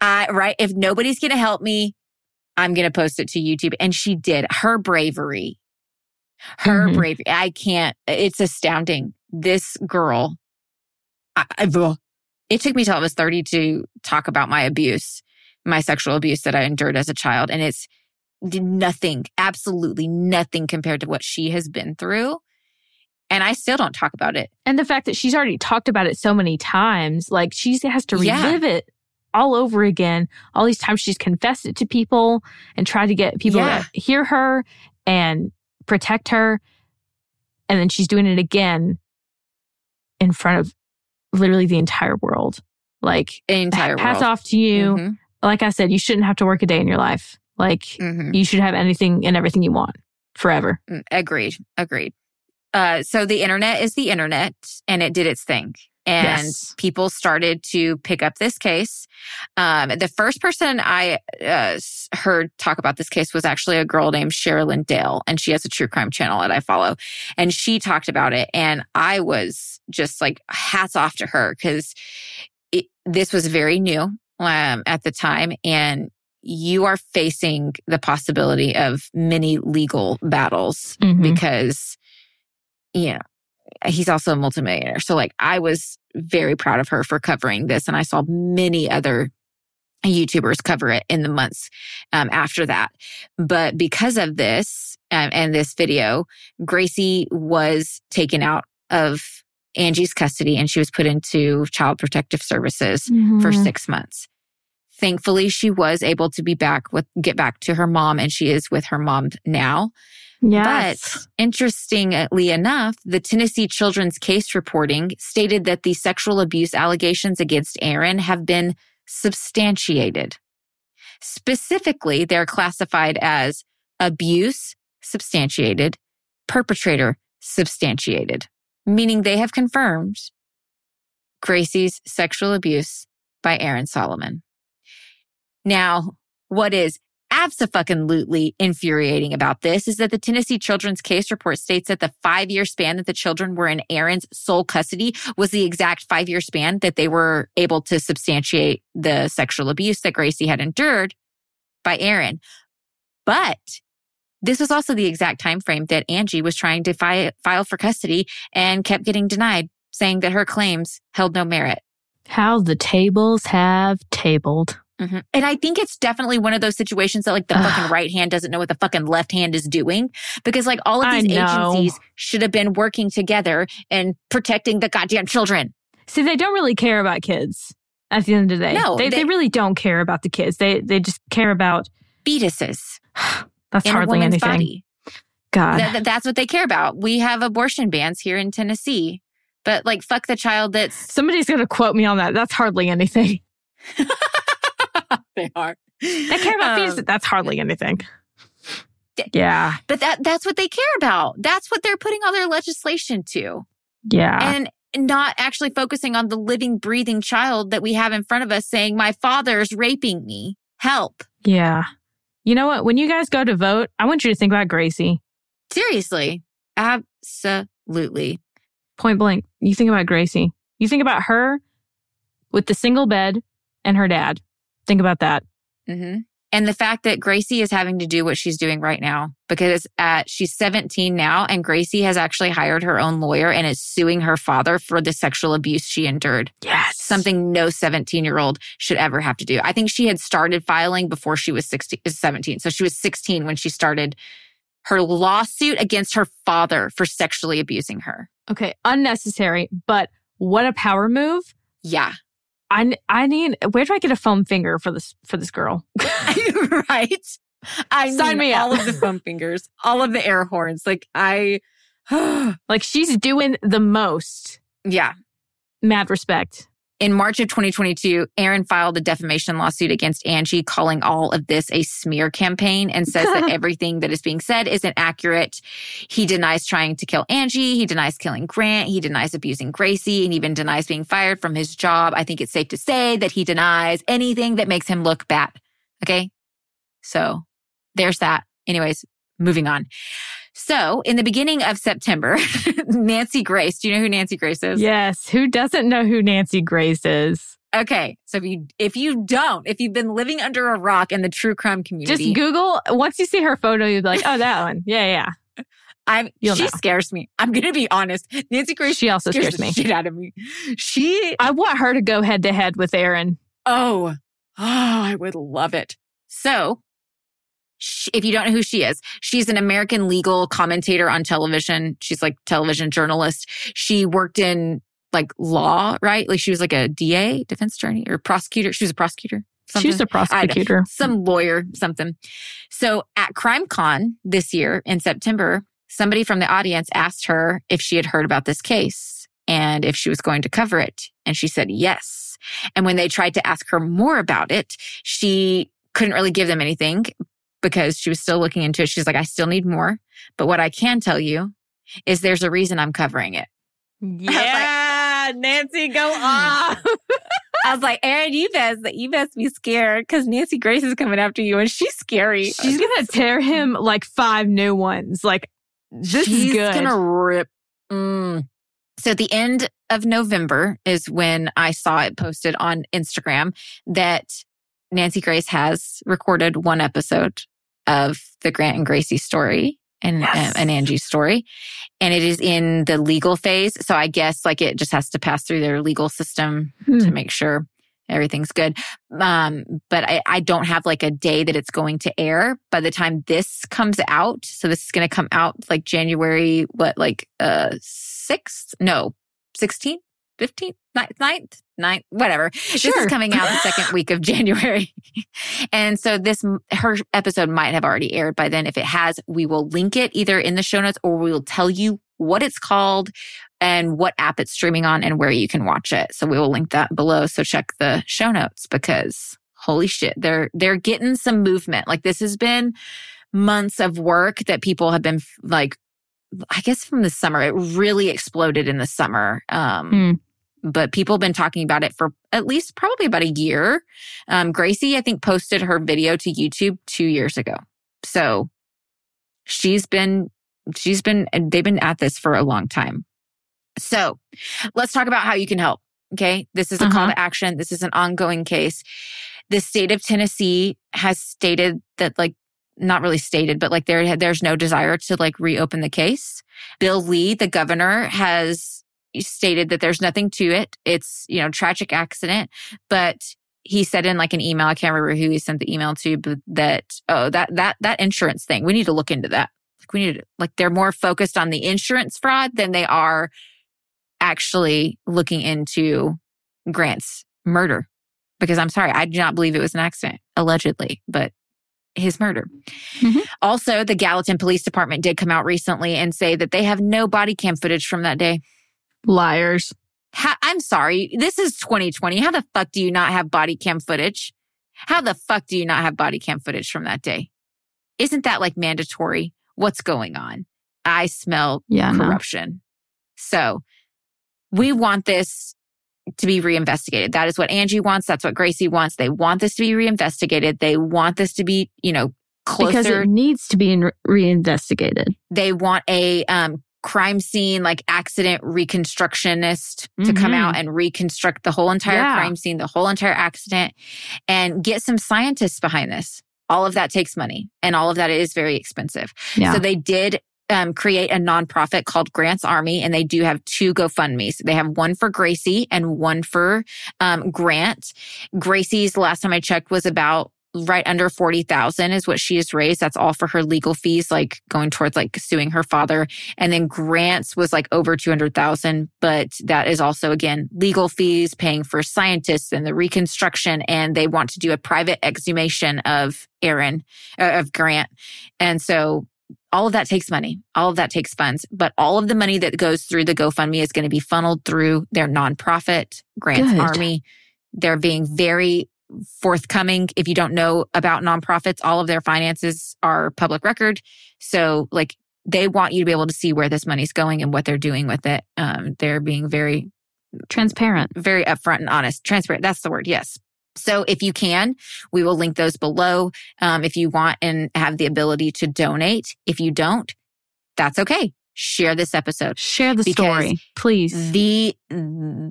I right, if nobody's going to help me, I'm going to post it to YouTube. And she did. Her bravery. Her Mhm. bravery. I can't it's astounding. This girl I, I- it took me till I was 30 to talk about my abuse, my sexual abuse that I endured as a child and it's nothing, absolutely nothing compared to what she has been through. And I still don't talk about it. And the fact that she's already talked about it so many times, like she has to Yeah. relive it all over again. All these times she's confessed it to people and tried to get people Yeah. to hear her and protect her. And then she's doing it again in front of literally the entire world. Like, The entire hats world. off to you. Mhm, Like I said, you shouldn't have to work a day in your life. Like, mhm. you should have anything and everything you want forever. Mm, Agreed. Agreed. Uh, so the internet is the internet and it did its thing. And Yes. people started to pick up this case. Um, the first person I uh, heard talk about this case was actually a girl named Sherilyn Dale, and she has a true crime channel that I follow. And she talked about it, and I was just like hats off to her because this was very new um, at the time, and you are facing the possibility of many legal battles Mhm. because, you know, he's also a multimillionaire. So, like, I was very proud of her for covering this, and I saw many other YouTubers cover it in the months um, after that. But because of this um, and this video, Gracie was taken out of Angie's custody and she was put into Child Protective Services for Mhm. six months. Thankfully, she was able to be back with, get back to her mom and she is with her mom now. Yes. But interestingly enough, the Tennessee Children's Case reporting stated that the sexual abuse allegations against Aaron have been substantiated. Specifically, they're classified as abuse substantiated, perpetrator substantiated, meaning they have confirmed Gracie's sexual abuse by Aaron Solomon. Now, what is absolutely infuriating about this is that the Tennessee Children's Case Report states that the five year span that the children were in Aaron's sole custody was the exact five year span that they were able to substantiate the sexual abuse that Gracie had endured by Aaron. But this was also the exact time frame that Angie was trying to fi- file for custody and kept getting denied, saying that her claims held no merit. How the tables have tabled. Mhm. And I think it's definitely one of those situations that like the Ugh. fucking right hand doesn't know what the fucking left hand is doing because like all of these agencies should have been working together and protecting the goddamn children. See, they don't really care about kids at the end of the day. No, they, they, they- really don't care about the kids. They they just care about Fetuses that's hardly anything. body. God. That- that's what they care about. We have abortion bans here in Tennessee, but like fuck the child that's Somebody's gonna quote me on that. That's hardly anything. they are. They care about Um, fees. That's hardly anything. Yeah. But that that's what they care about. That's what they're putting all their legislation to. Yeah. and not actually focusing on the living, breathing child that we have in front of us saying, My father's raping me. Help. yeah. You know what? When you guys go to vote, I want you to think about Gracie. Seriously. Absolutely. Point blank. You think about Gracie. You think about her with the single bed and her dad. Think about that. hmm And the fact that Gracie is having to do what she's doing right now because at, she's 17 now and Gracie has actually hired her own lawyer and is suing her father for the sexual abuse she endured. Yes. Something no 17 year old should ever have to do. I think she had started filing before she was 16, 17. So she was 16 when she started her lawsuit against her father for sexually abusing her. Okay. Unnecessary, but what a power move. Yeah. I, I need, where do I get a foam finger for this, for this girl? right? I Sign mean, me up. all of the foam fingers, all of the air horns. Like I, like she's doing the most. yeah. Mad respect. In March of 2022, Aaron filed a defamation lawsuit against Angie, calling all of this a smear campaign and says that everything that is being said isn't accurate. He denies trying to kill Angie. He denies killing Grant. He denies abusing Gracie and even denies being fired from his job. I think it's safe to say that he denies anything that makes him look bad. Okay. So there's that. Anyways, moving on. So in the beginning of September, Nancy Grace, do you know who Nancy Grace is? Yes. Who doesn't know who Nancy Grace is? Okay. So if you if you don't, if you've been living under a rock in the true crime community, Just Google. Once you see her photo, you'll be like, oh, that one. Yeah, yeah. I'm You'll she know. scares me. I'm gonna be honest. Nancy Grace She also scares the me. shit out of me. She I want her to go head to head with Aaron. oh, oh, I would love it. So sh if you don't know who she is, she's an American legal commentator on television. She's like television journalist. She worked in like law, right? Like she was like a DA, defense attorney, or prosecutor. She was a prosecutor. something. She's a prosecutor. some lawyer, something. So at CrimeCon this year in September, somebody from the audience asked her if she had heard about this case and if she was going to cover it. And she said yes. And when they tried to ask her more about it, she couldn't really give them anything because she was still looking into it. She's like, I still need more. But what I can tell you is there's a reason I'm covering it. Yeah, Nancy, go off. I was like, Aaron, you best, you best be scared because Nancy Grace is coming after you and she's scary. She's gonna tear him like five new ones. Like this She's is good. gonna rip. Mm. So at the end of November is when I saw it posted on Instagram that Nancy Grace has recorded one episode of the Grant and Gracie story and Yes. and Angie's story, and it is in the legal phase. So I guess like it just has to pass through their legal system Hmm. to make sure everything's good. Um, but I, I don't have like a day that it's going to air by the time this comes out. So this is going to come out like January, what, like, uh, 6th? No, 16th, 15th, 9th, 9th, 9th, whatever. This is coming out the second week of January. and so this, her episode might have already aired by then. If it has, we will link it either in the show notes or we will tell you what it's called and what app it's streaming on and where you can watch it. So we will link that below. So check the show notes because holy shit, they're, they're getting some movement. Like this has been months of work that people have been like, I guess from the summer, it really exploded in the summer. Um, Hmm. But people have been talking about it for at least probably about a year. Um, Gracie, I think, posted her video to YouTube two years ago. So she's been, she's been, they've been at this for a long time. So let's talk about how you can help. Okay. This is a call Uh-huh. to action. This is an ongoing case. The state of Tennessee has stated that like, not really stated, but like there, there's no desire to like reopen the case. Bill Lee, the governor, has stated that there's nothing to it. It's, you know, tragic accident, but he said in like an email, I can't remember who he sent the email to, but that, oh, that, that, that insurance thing, we need to look into that. Like we need to, like they're more focused on the insurance fraud than they are actually looking into Grant's murder. Because I'm sorry, I do not believe it was an accident, allegedly, but his murder. Mhm. Also, the Gallatin Police Department did come out recently and say that they have no body cam footage from that day. Liars. Ha- I'm sorry. This is 2020. How the fuck do you not have body cam footage? How the fuck do you not have body cam footage from that day? Isn't that like mandatory? What's going on? I smell Yeah, no. corruption. So we want this to be reinvestigated. That is what Angie wants. That's what Gracie wants. They want this to be reinvestigated. They want this to be, you know, closer Because it needs to be in- reinvestigated. they want a um, crime scene like accident reconstructionist to come Mhm. out and reconstruct the whole entire Yeah. crime scene, the whole entire accident, and get some scientists behind this. all of that takes money and all of that is very expensive. Yeah. So they did um, create a nonprofit called Grant's Army, and they do have two GoFundMe's. They have one for Gracie and one for um, Grant. Gracie's last time I checked was about right under 40,000 is what she has raised. That's all for her legal fees, like going towards like suing her father. And then Grant's was like over 200,000, but that is also again, legal fees, paying for scientists and the reconstruction. And they want to do a private exhumation of Aaron, uh, of Grant. And so all of that takes money. All of that takes funds, but all of the money that goes through the GoFundMe is going to be funneled through their nonprofit, Grant's Good. Army. They're being very forthcoming. If you don't know about nonprofits, all of their finances are public record. So like they want you to be able to see where this money's going and what they're doing with it. Um, they're being very, Transparent. very upfront and honest, transparent. That's the word. Yes. So if you can, we will link those below. Um, if you want and have the ability to donate. If you don't, that's okay. Share this episode. Share the story, please. The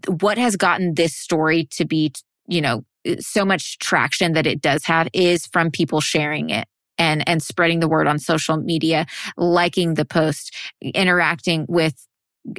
what has gotten this story to be, you know, so much traction that it does have is from people sharing it and and spreading the word on social media, liking the post, interacting with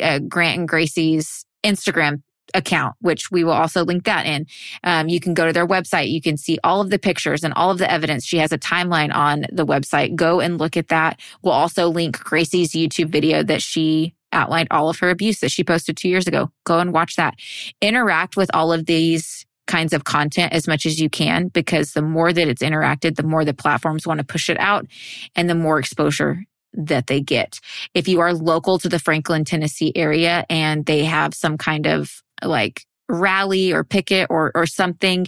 uh, Grant and Gracie's Instagram account, which we will also link that in. Um, you can go to their website. You can see all of the pictures and all of the evidence. She has a timeline on the website. Go and look at that. We'll also link Gracie's YouTube video that she outlined all of her abuse that she posted two years ago. Go and watch that. Interact with all of these kinds of content as much as you can because the more that it's interacted, the more the platforms want to push it out and the more exposure that they get. If you are local to the Franklin, Tennessee area and they have some kind of like rally or picket or, or something,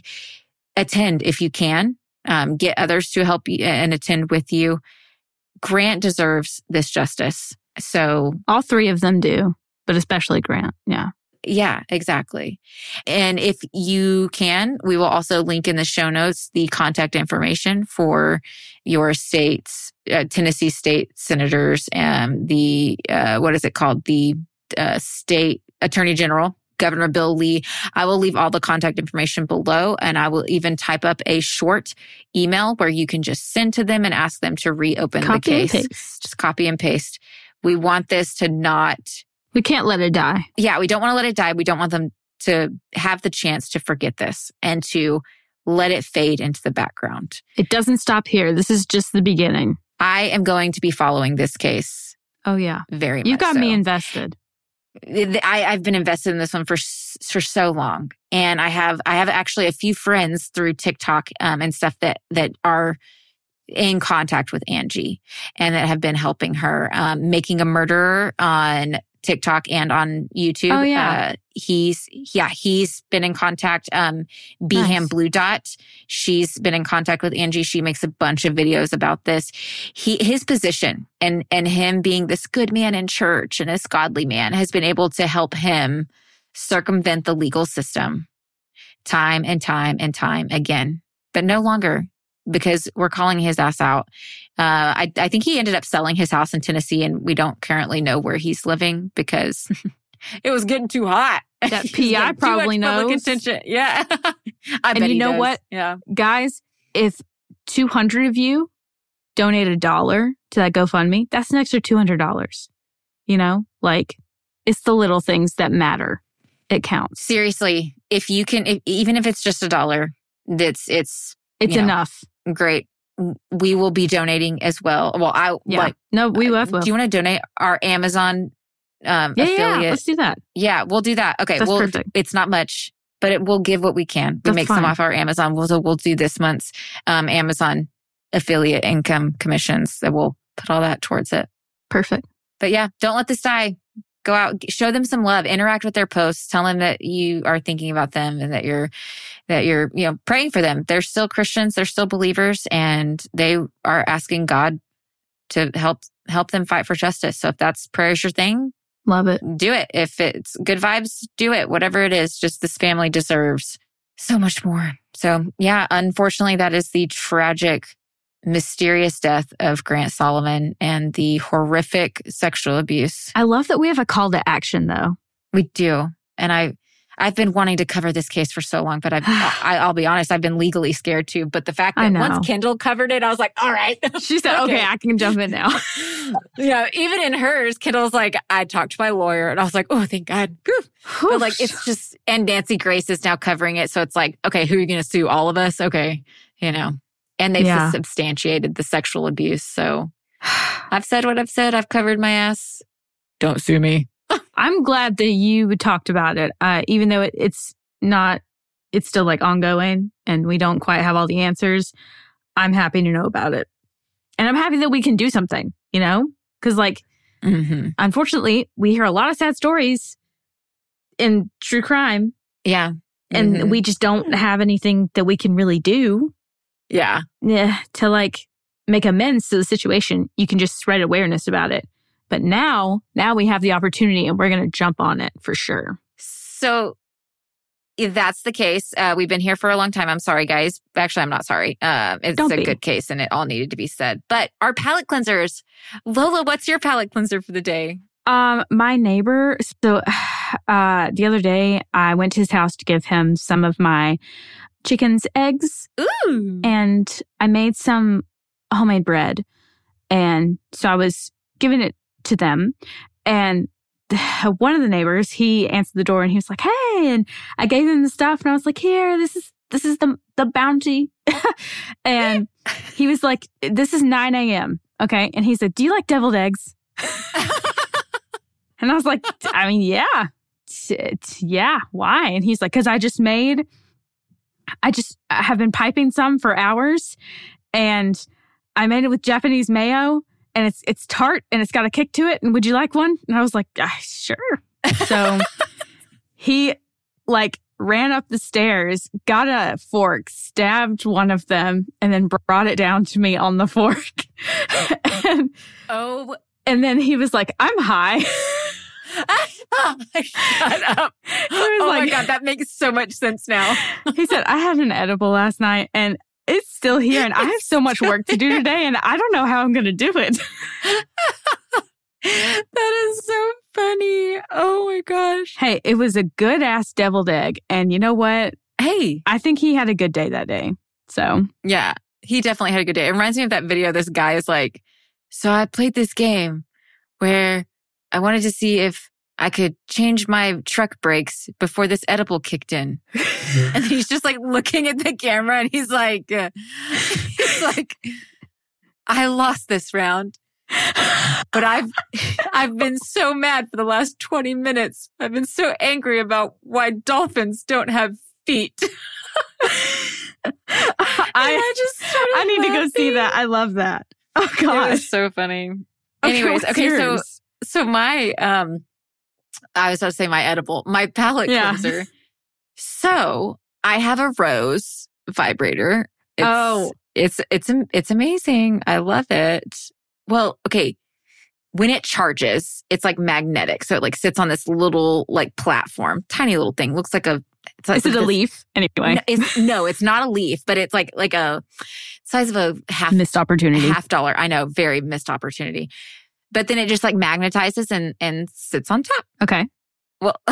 attend if you can. Um, get others to help you and attend with you. Grant deserves this justice. So All three of them do, but especially Grant. Yeah. Yeah, exactly. And if you can, we will also link in the show notes the contact information for your state's uh, Tennessee state senators and the uh, what is it called the uh, state attorney general. Governor Bill Lee. I will leave all the contact information below and I will even type up a short email where you can just send to them and ask them to reopen Copy the case. Just copy and paste. We want this to not We can't let it die. yeah, we don't want to let it die. We don't want them to have the chance to forget this and to let it fade into the background. It doesn't stop here. This is just the beginning. I am going to be following this case Oh, yeah. very You much. got me invested. I, I've been invested in this one for for so long, and I have I have actually a few friends through TikTok um, and stuff that that are in contact with Angie and that have been helping her um, making a murderer on TikTok and on YouTube. Oh, yeah. uh, he's yeah he's been in contact. Um, Beham Nice. Blue Dot, she's been in contact with Angie. She makes a bunch of videos about this. He his position and and him being this good man in church and this godly man has been able to help him circumvent the legal system time and time and time again. But no longer because we're calling his ass out. Uh, I, I think he ended up selling his house in Tennessee, and we don't currently know where he's living because it was getting too hot. That PI probably knows. Yeah, I And bet you know does. what? Yeah, Guys, if 200 of you donate a dollar to that GoFundMe, that's an extra $200. You know, like it's the little things that matter. It counts. seriously, if you can, if, even if it's just a dollar, that's it's It's you know, enough. Great. We will be donating as well. Well, I Yeah. like. no, we uh, both will. Do you want to donate our Amazon um, yeah, yeah, let's do that. Yeah, we'll do that. Okay, That's well, perfect. it's not much, but it will give what we can. We That's make some off our Amazon. We'll, so we'll do this month's um, Amazon affiliate income commissions that we'll put all that towards it. Perfect. But yeah, don't let this die. Go out, show them some love, interact with their posts, tell them that you are thinking about them and that you're, that you're, you know, praying for them. They're still Christians. They're still believers and they are asking God to help, help them fight for justice. So if that's prayer is your thing, Love it. do it. If it's good vibes, do it. Whatever it is, just this family deserves so much more. So yeah, unfortunately, that is the tragic, mysterious death of Grant Solomon and the horrific sexual abuse. I love that we have a call to action though. We do. And I, I've been wanting to cover this case for so long, but I've, I, I'll be honest, I've been legally scared too. But the fact that once Kendall covered it, I was like, all right. She said, okay, I can jump in now. yeah, even in hers, Kendall's like, I talked to my lawyer and I was like, oh, thank God. But like, it's just, and Nancy Grace is now covering it. So it's like, okay, who are you going to sue? All of us? Okay. You know, and they've Yeah. substantiated the sexual abuse. So I've said what I've said. I've covered my ass. Don't sue me. I'm glad that you talked about it, uh, even though it, it's not, it's still like ongoing and we don't quite have all the answers. I'm happy to know about it. And I'm happy that we can do something, you know? Because, like, Mm-hmm. unfortunately, we hear a lot of sad stories in true crime, Yeah. and Mhm. we just don't have anything that we can really do yeah. yeah, to like make amends to the situation. You can just spread awareness about it. But now, now we have the opportunity and we're going to jump on it for sure. So if that's the case, uh, we've been here for a long time. I'm sorry, guys. Actually, I'm not sorry. Uh, it's Don't a be. good case and it all needed to be said. But our palate cleansers, Lola, what's your palate cleanser for the day? Um, my neighbor, so uh, the other day I went to his house to give him some of my chicken's eggs Ooh. and I made some homemade bread. And so I was giving it to them. And one of the neighbors, he answered the door and he was like, Hey, and I gave him the stuff and I was like, here, this is, this is the, the bounty. and he was like, this is 9 a.m. Okay. And he said, do you like deviled eggs? and I was like, I mean, yeah, T- t- yeah. Why? And he's like, cause I just made, I just I have been piping some for hours and I made it with Japanese mayo and it's, it's tart and it's got a kick to it. And would you like one? And I was like, ah, sure. So he like ran up the stairs, got a fork, stabbed one of them, and then brought it down to me on the fork. and, oh, and then he was like, I'm high. shut up. was oh my God, that makes so much sense now. he said, I had an edible last night and it's still here and I have so much work to do today and I don't know how I'm going to do it. that is so funny. Oh my gosh. hey, it was a good ass deviled egg. And you know what? Hey. I think he had a good day that day. So Yeah, he definitely had a good day. It reminds me of that video. This guy is like, so I played this game where I wanted to see if I could change my truck brakes before this edible kicked in. and he's just like looking at the camera and he's like, uh, he's like, I lost this round. But I've, I've been so mad for the last 20 minutes. I've been so angry about why dolphins don't have feet. And I, just I need to go see that. I love that. Oh It gosh. was so funny. Okay, Anyways, okay, so? So my um I was about to say my edible, my palate Yeah. cleanser. So I have a rose vibrator. It's, Oh. it's it's it's amazing. I love it. Well, okay. When it charges, it's like magnetic. So it like sits on this little like platform, tiny little thing. Looks like a it's like Is it a leaf? Anyway, No, it's, no, it's not a leaf, but it's like like a size of a half missed opportunity. half dollar. I know, very missed opportunity. But then it just like magnetizes and and sits on top. Okay. Well,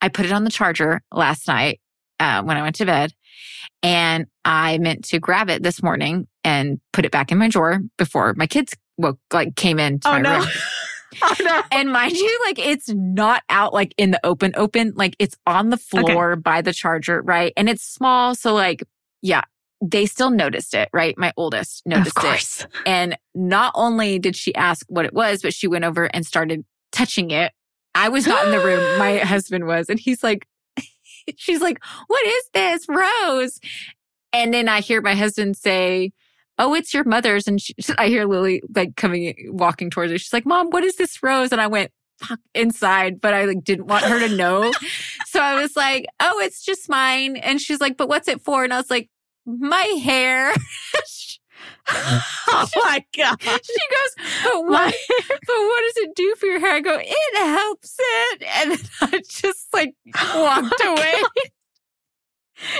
I put it on the charger last night uh, when I went to bed, and I meant to grab it this morning and put it back in my drawer before my kids woke like came in. Oh, my no. room. Oh no. And mind you, like it's not out like in the open, open, like it's on the floor by the charger, right? And it's small. So like, yeah, they still noticed it, right? My oldest noticed of it. And not only did she ask what it was, but she went over and started touching it. I was not in the room. My husband was. And he's like, she's like, what is this rose? And then I hear my husband say, Oh, it's your mother's. And she, I hear Lily like coming, walking towards her. She's like, mom, what is this rose? And I went, fuck inside, but I like didn't want her to know. so I was like, Oh, it's just mine. And she's like, but what's it for? And I was like, my hair. Oh my god. She goes, but what, but what does it do for your hair? I go, it helps it. And then I just like oh walked away.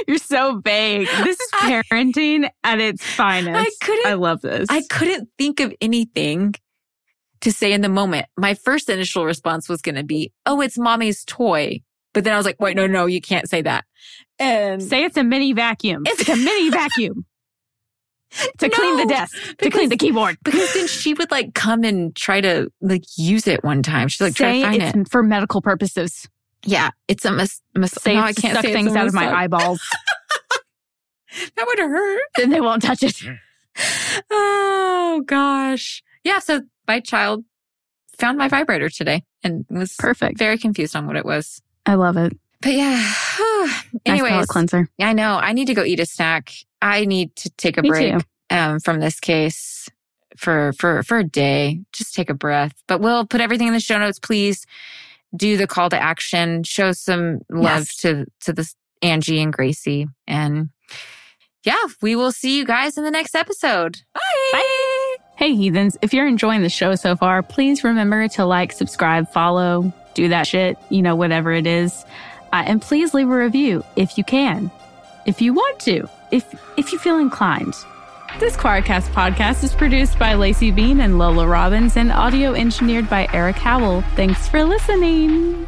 You're so vague. This is I- parenting at its finest. I couldn't- I love this. I couldn't think of anything to say in the moment. My first initial response was going to be, oh, it's mommy's toy. But then I was like, wait, no, no, you can't say that. And Say it's a mini vacuum. It's- a mini vacuum to clean the No, desk, to clean the keyboard. because then she would like come and try to like use it one time. She'd like try to find it's it. for medical purposes. Yeah, it's a mis- mis- Say no, I can't suck say things out of my eyeballs. That would hurt. then they won't touch it. Oh gosh. Yeah. So my child found my vibrator today and was Perfect. very confused on what it was. I love it. But yeah. Nice Anyways, palate cleanser. I know I need to go eat a snack. I need to take a Me break um, from this case for for for a day. Just take a breath. But we'll put everything in the show notes. Please do the call to action. Show some love Yes. to to this Angie and Gracie. And yeah, we will see you guys in the next episode. Bye. Hey, heathens, if you're enjoying the show so far, please remember to like, subscribe, follow, do that shit, you know, whatever it is. Uh, and please leave a review if you can, if you want to, if, if you feel inclined. This Choircast podcast is produced by Laci Bean and Lola Robbins and audio engineered by Eric Howell. Thanks for listening.